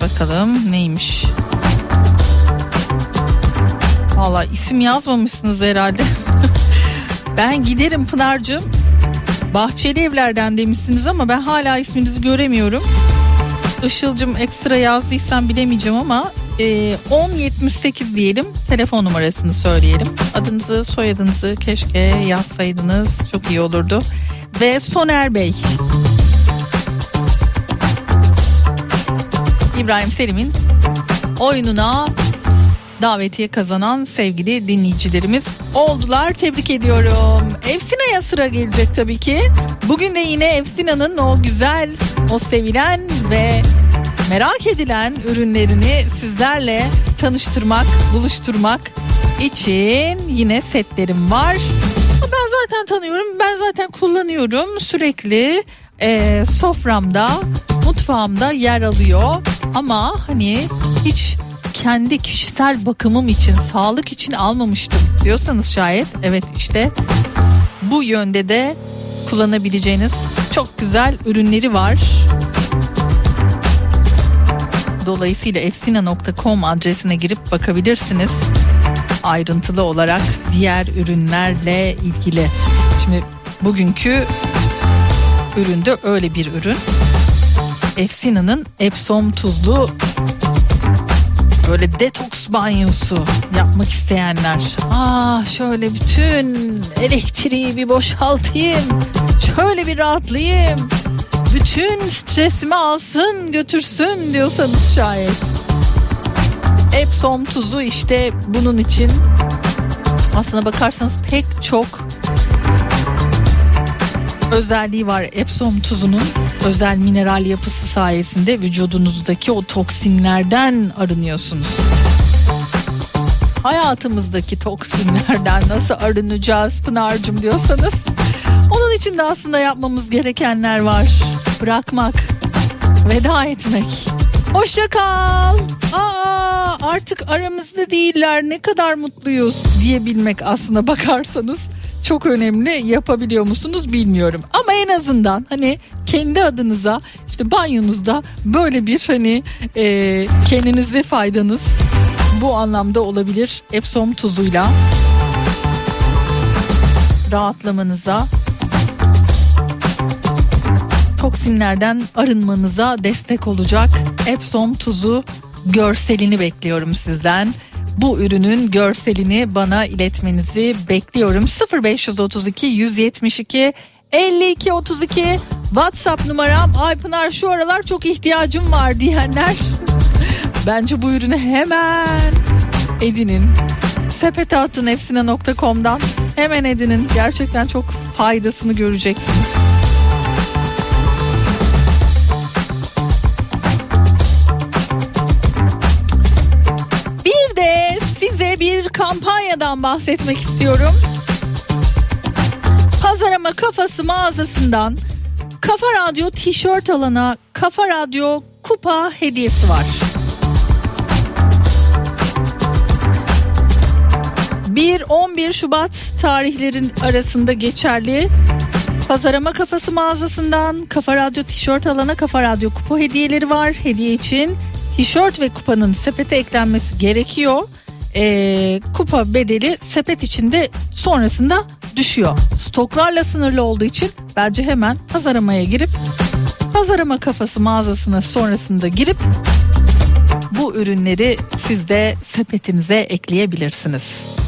Bakalım neymiş? Valla isim yazmamışsınız herhalde. ben giderim Pınar'cığım. Bahçeli evlerden demişsiniz ama ben hala isminizi göremiyorum. Işıl'cım ekstra yazdıysam bilemeyeceğim ama e, 1078 diyelim telefon numarasını söyleyelim. Adınızı soyadınızı keşke yazsaydınız çok iyi olurdu. Ve Soner Bey. İbrahim Selim'in oyununa davetiye kazanan sevgili dinleyicilerimiz oldular. Tebrik ediyorum. Efsina'ya sıra gelecek tabii ki. Bugün de yine Efsina'nın o güzel, o sevilen ve merak edilen ürünlerini sizlerle tanıştırmak, buluşturmak için yine setlerim var. Ben zaten tanıyorum. Ben zaten kullanıyorum. Sürekli e, soframda, mutfağımda yer alıyor. Ama hani hiç kendi kişisel bakımım için, sağlık için almamıştım diyorsanız şayet evet işte bu yönde de kullanabileceğiniz çok güzel ürünleri var. Dolayısıyla efsina.com adresine girip bakabilirsiniz. Ayrıntılı olarak diğer ürünlerle ilgili. Şimdi bugünkü üründe öyle bir ürün. Efsina'nın Epsom tuzlu böyle detoks banyosu yapmak isteyenler. Ah şöyle bütün elektriği bir boşaltayım. Şöyle bir rahatlayayım. Bütün stresimi alsın götürsün diyorsanız şayet. Epsom tuzu işte bunun için aslına bakarsanız pek çok özelliği var Epsom tuzunun özel mineral yapısı sayesinde vücudunuzdaki o toksinlerden arınıyorsunuz. Hayatımızdaki toksinlerden nasıl arınacağız Pınar'cığım diyorsanız onun için de aslında yapmamız gerekenler var. Bırakmak, veda etmek. Hoşça kal. Aa, artık aramızda değiller ne kadar mutluyuz diyebilmek aslına bakarsanız çok önemli yapabiliyor musunuz bilmiyorum ama en azından hani kendi adınıza işte banyonuzda böyle bir hani e, kendinize faydanız bu anlamda olabilir Epsom tuzuyla rahatlamanıza toksinlerden arınmanıza destek olacak Epsom tuzu görselini bekliyorum sizden. Bu ürünün görselini bana iletmenizi bekliyorum. 0532 172 52 32 WhatsApp numaram Aypınar şu aralar çok ihtiyacım var diyenler. Bence bu ürünü hemen edinin. Sepete atın efsine.com'dan hemen edinin. Gerçekten çok faydasını göreceksiniz. Kampanyadan bahsetmek istiyorum. Pazarama Kafası mağazasından Kafa Radyo tişört alana Kafa Radyo kupa hediyesi var. Bir 11 Şubat tarihlerin arasında geçerli Pazarama Kafası mağazasından Kafa Radyo tişört alana Kafa Radyo kupa hediyeleri var. Hediye için tişört ve kupanın sepete eklenmesi gerekiyor. Ee, kupa bedeli sepet içinde sonrasında düşüyor. Stoklarla sınırlı olduğu için bence hemen pazaramaya girip pazarama kafası mağazasına sonrasında girip bu ürünleri siz de sepetinize ekleyebilirsiniz.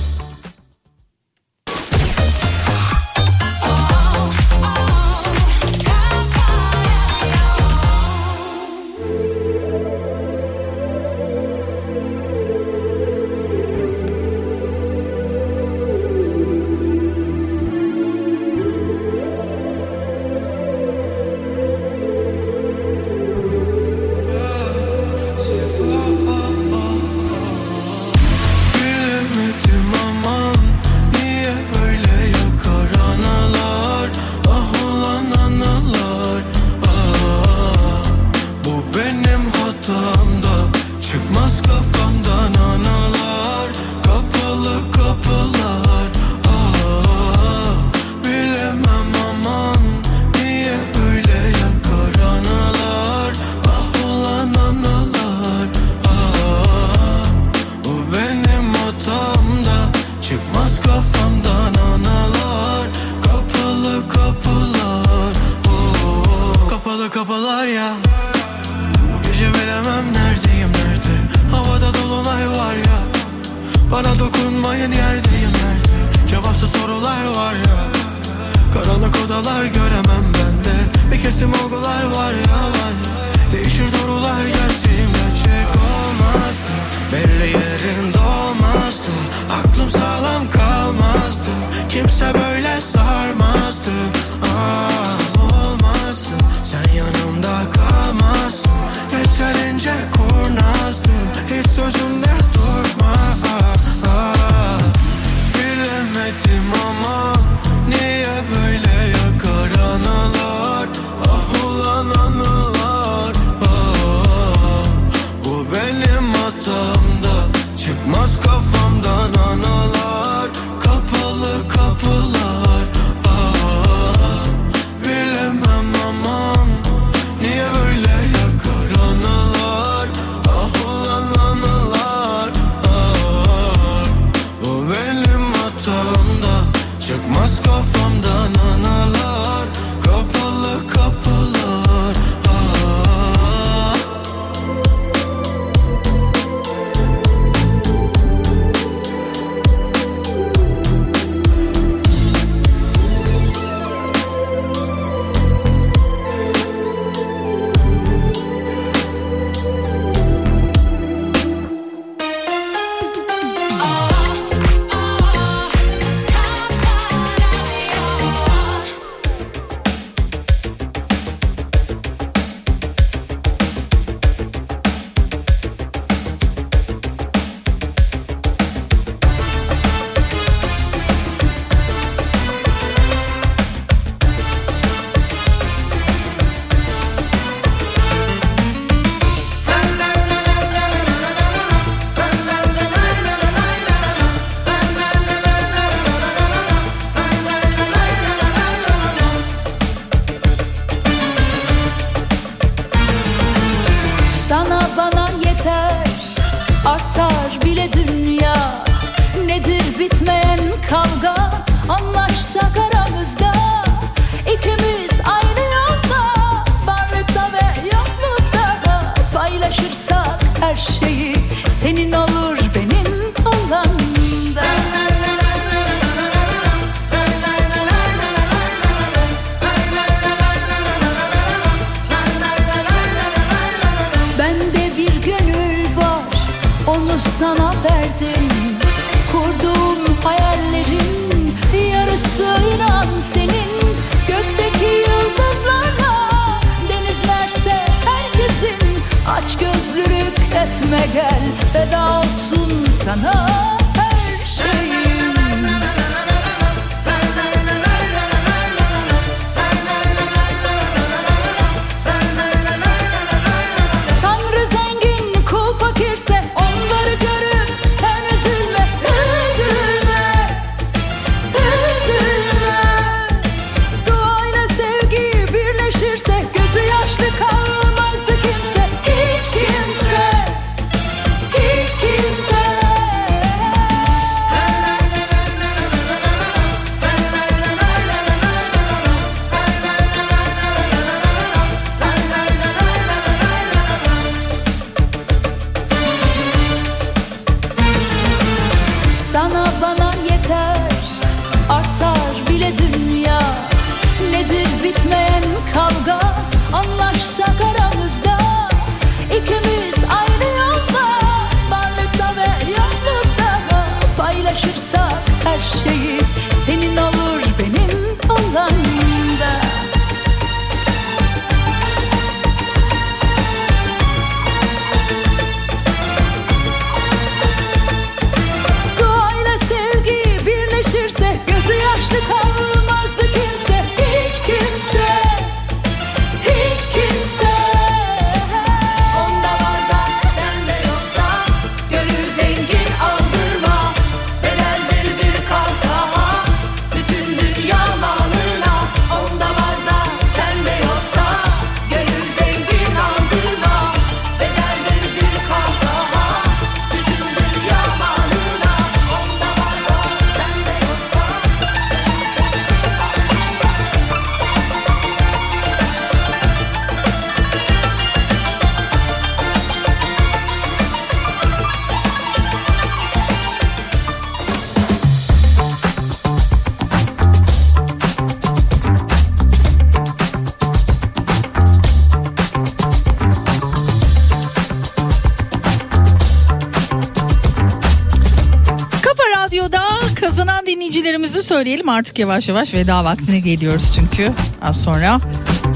Söyleyelim artık yavaş yavaş veda vaktine geliyoruz çünkü az sonra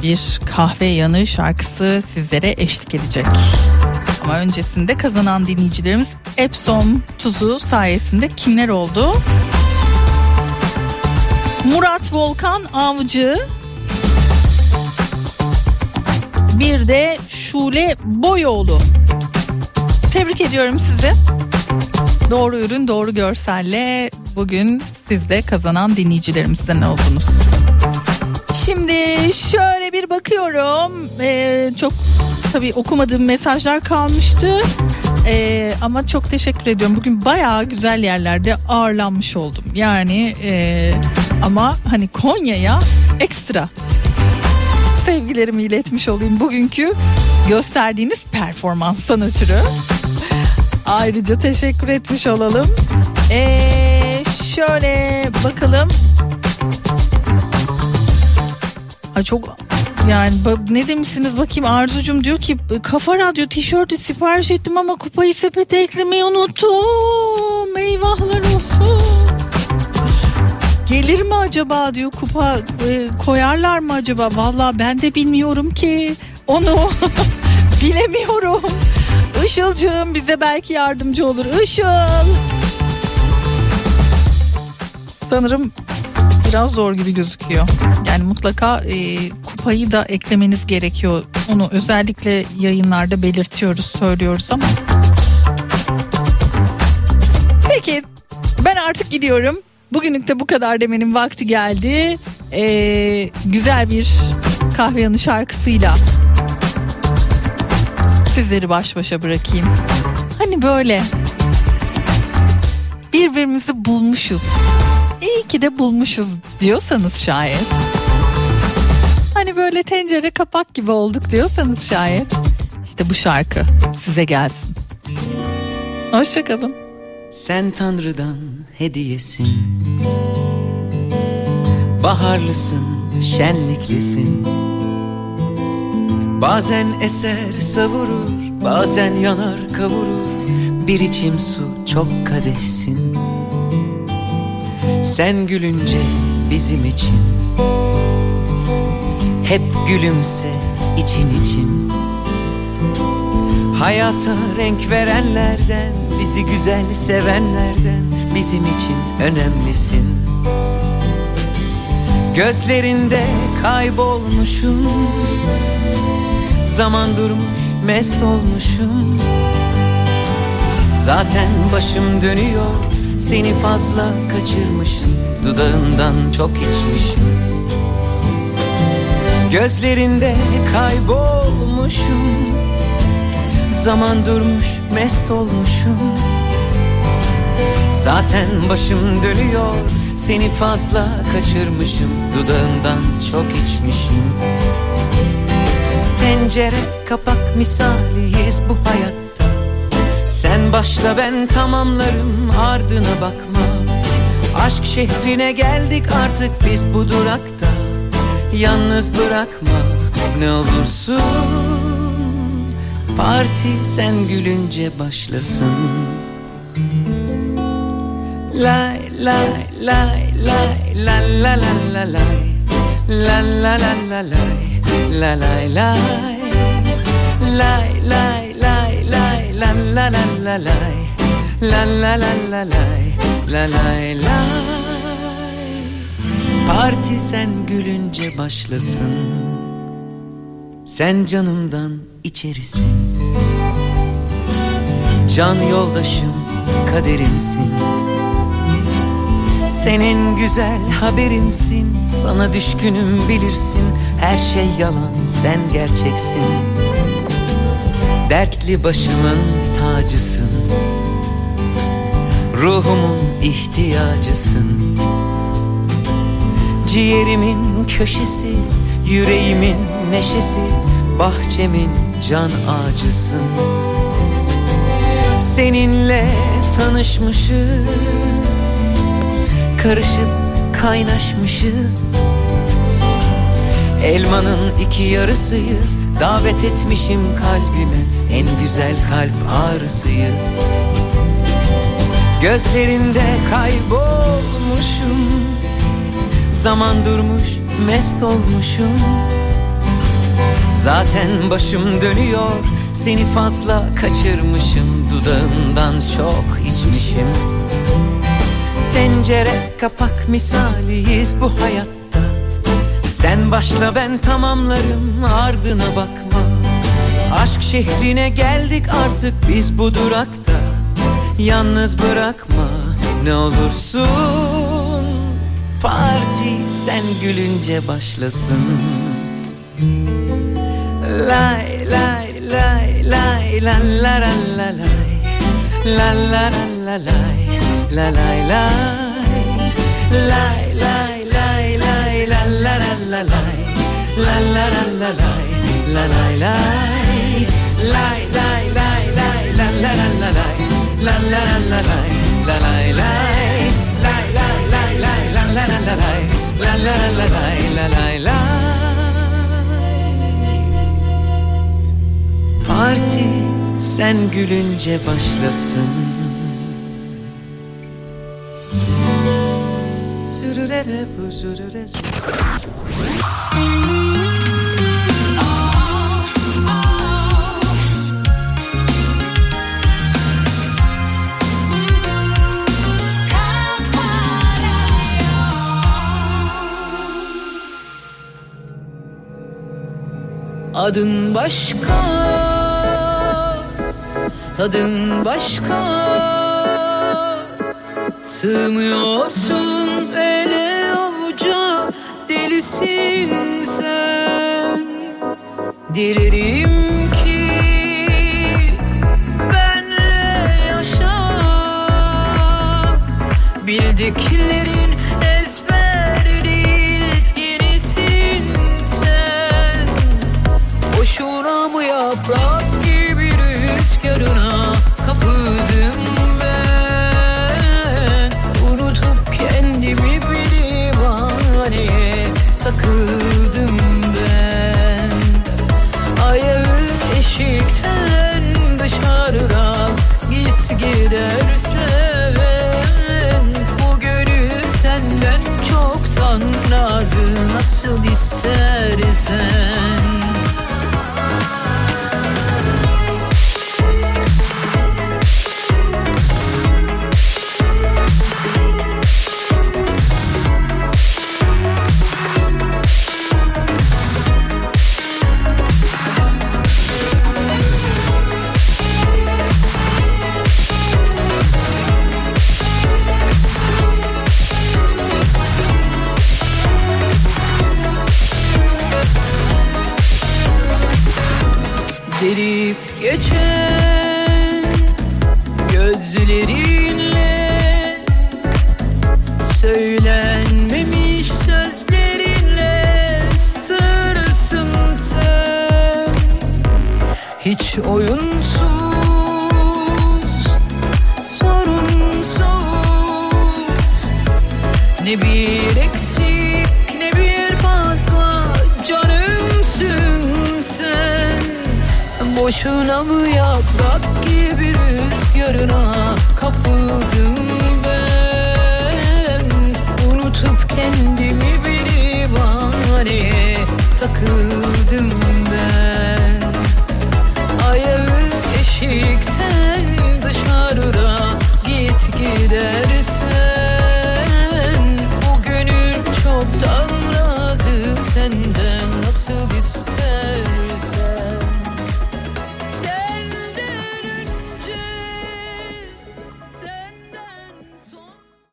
bir kahve yanı şarkısı sizlere eşlik edecek. Ama öncesinde kazanan dinleyicilerimiz Epsom tuzu sayesinde kimler oldu? Murat Volkan Avcı bir de Şule Boyoğlu. Tebrik ediyorum sizi. Doğru ürün doğru görselle bugün siz de kazanan dinleyicilerimizden oldunuz. Şimdi şöyle bir bakıyorum. Ee, çok tabii okumadığım mesajlar kalmıştı. Ee, ama çok teşekkür ediyorum. Bugün bayağı güzel yerlerde ağırlanmış oldum. Yani e, ama hani Konya'ya ekstra sevgilerimi iletmiş olayım bugünkü gösterdiğiniz performanstan ötürü. Ayrıca teşekkür etmiş olalım. Ee, şöyle bakalım. Ay çok yani ne demişsiniz bakayım Arzucum diyor ki Kafa Radyo tişörtü sipariş ettim ama kupayı sepete eklemeyi unuttum. Eyvahlar olsun. Gelir mi acaba diyor kupa e, koyarlar mı acaba? Vallahi ben de bilmiyorum ki onu bilemiyorum. Işılcığım bize belki yardımcı olur. Işıl. Sanırım biraz zor gibi gözüküyor. Yani mutlaka e, kupayı da eklemeniz gerekiyor. Onu özellikle yayınlarda belirtiyoruz, söylüyoruz ama. Peki ben artık gidiyorum. Bugünlük de bu kadar demenin vakti geldi. Ee, güzel bir kahve yanı şarkısıyla sizleri baş başa bırakayım. Hani böyle birbirimizi bulmuşuz. İyi ki de bulmuşuz diyorsanız şayet. Hani böyle tencere kapak gibi olduk diyorsanız şayet. İşte bu şarkı size gelsin. Hoşçakalın. Sen Tanrı'dan hediyesin Baharlısın, şenliklisin Bazen eser savurur, bazen yanar kavurur Bir içim su çok kadehsin Sen gülünce bizim için. Hep gülümse için için. Hayata renk verenlerden Bizi güzel sevenlerden Bizim için önemlisin. Gözlerinde kaybolmuşum. Zaman durmuş mest olmuşum. Zaten başım dönüyor Seni fazla kaçırmışım. Dudağından çok içmişim. Gözlerinde kaybolmuşum. Zaman durmuş mest olmuşum. Zaten başım dönüyor Seni fazla kaçırmışım. Dudağından çok içmişim. Tencere kapak misaliyiz bu hayatta Sen başla ben tamamlarım ardına bakma. Aşk şehrine geldik artık biz bu durakta. Yalnız bırakma ne olursun. Parti sen gülünce başlasın. Lay lay lay lay la la la la lay. La la la la lay. La lay lay. Lay lay la la la la lay La la la la lay La lay lay Parti sen gülünce başlasın. Sen canımdan içerisin. Can yoldaşım kaderimsin. Senin güzel haberimsin. Sana düşkünüm bilirsin. Her şey yalan sen gerçeksin Dertli başımın tacısın. Ruhumun ihtiyacısın. Ciğerimin köşesi Yüreğimin neşesi Bahçemin can ağacısın. Seninle tanışmışız Karışıp kaynaşmışız Elmanın iki yarısıyız. Davet etmişim kalbime. En güzel kalp ağrısıyız. Gözlerinde kaybolmuşum. Zaman durmuş mest olmuşum. Zaten başım dönüyor. Seni fazla kaçırmışım. Dudağından çok içmişim. Tencere kapak misaliyiz. Bu hayatta Sen başla ben tamamlarım ardına bakma. Aşk şehrine geldik artık biz bu durakta. Yalnız bırakma ne olursun. Parti sen gülünce başlasın. Lay lay lay lay la la la la lay. La la la la lay. La lay lay. Lay La la la la La la la la la La la la la La la la la la La la la la lay La lay lay Parti sen gülünce başlasın Adın başka Tadın başka. Sığmıyorsun ele Kimsin sen? Dilerim ki benle yaşa bildiklerin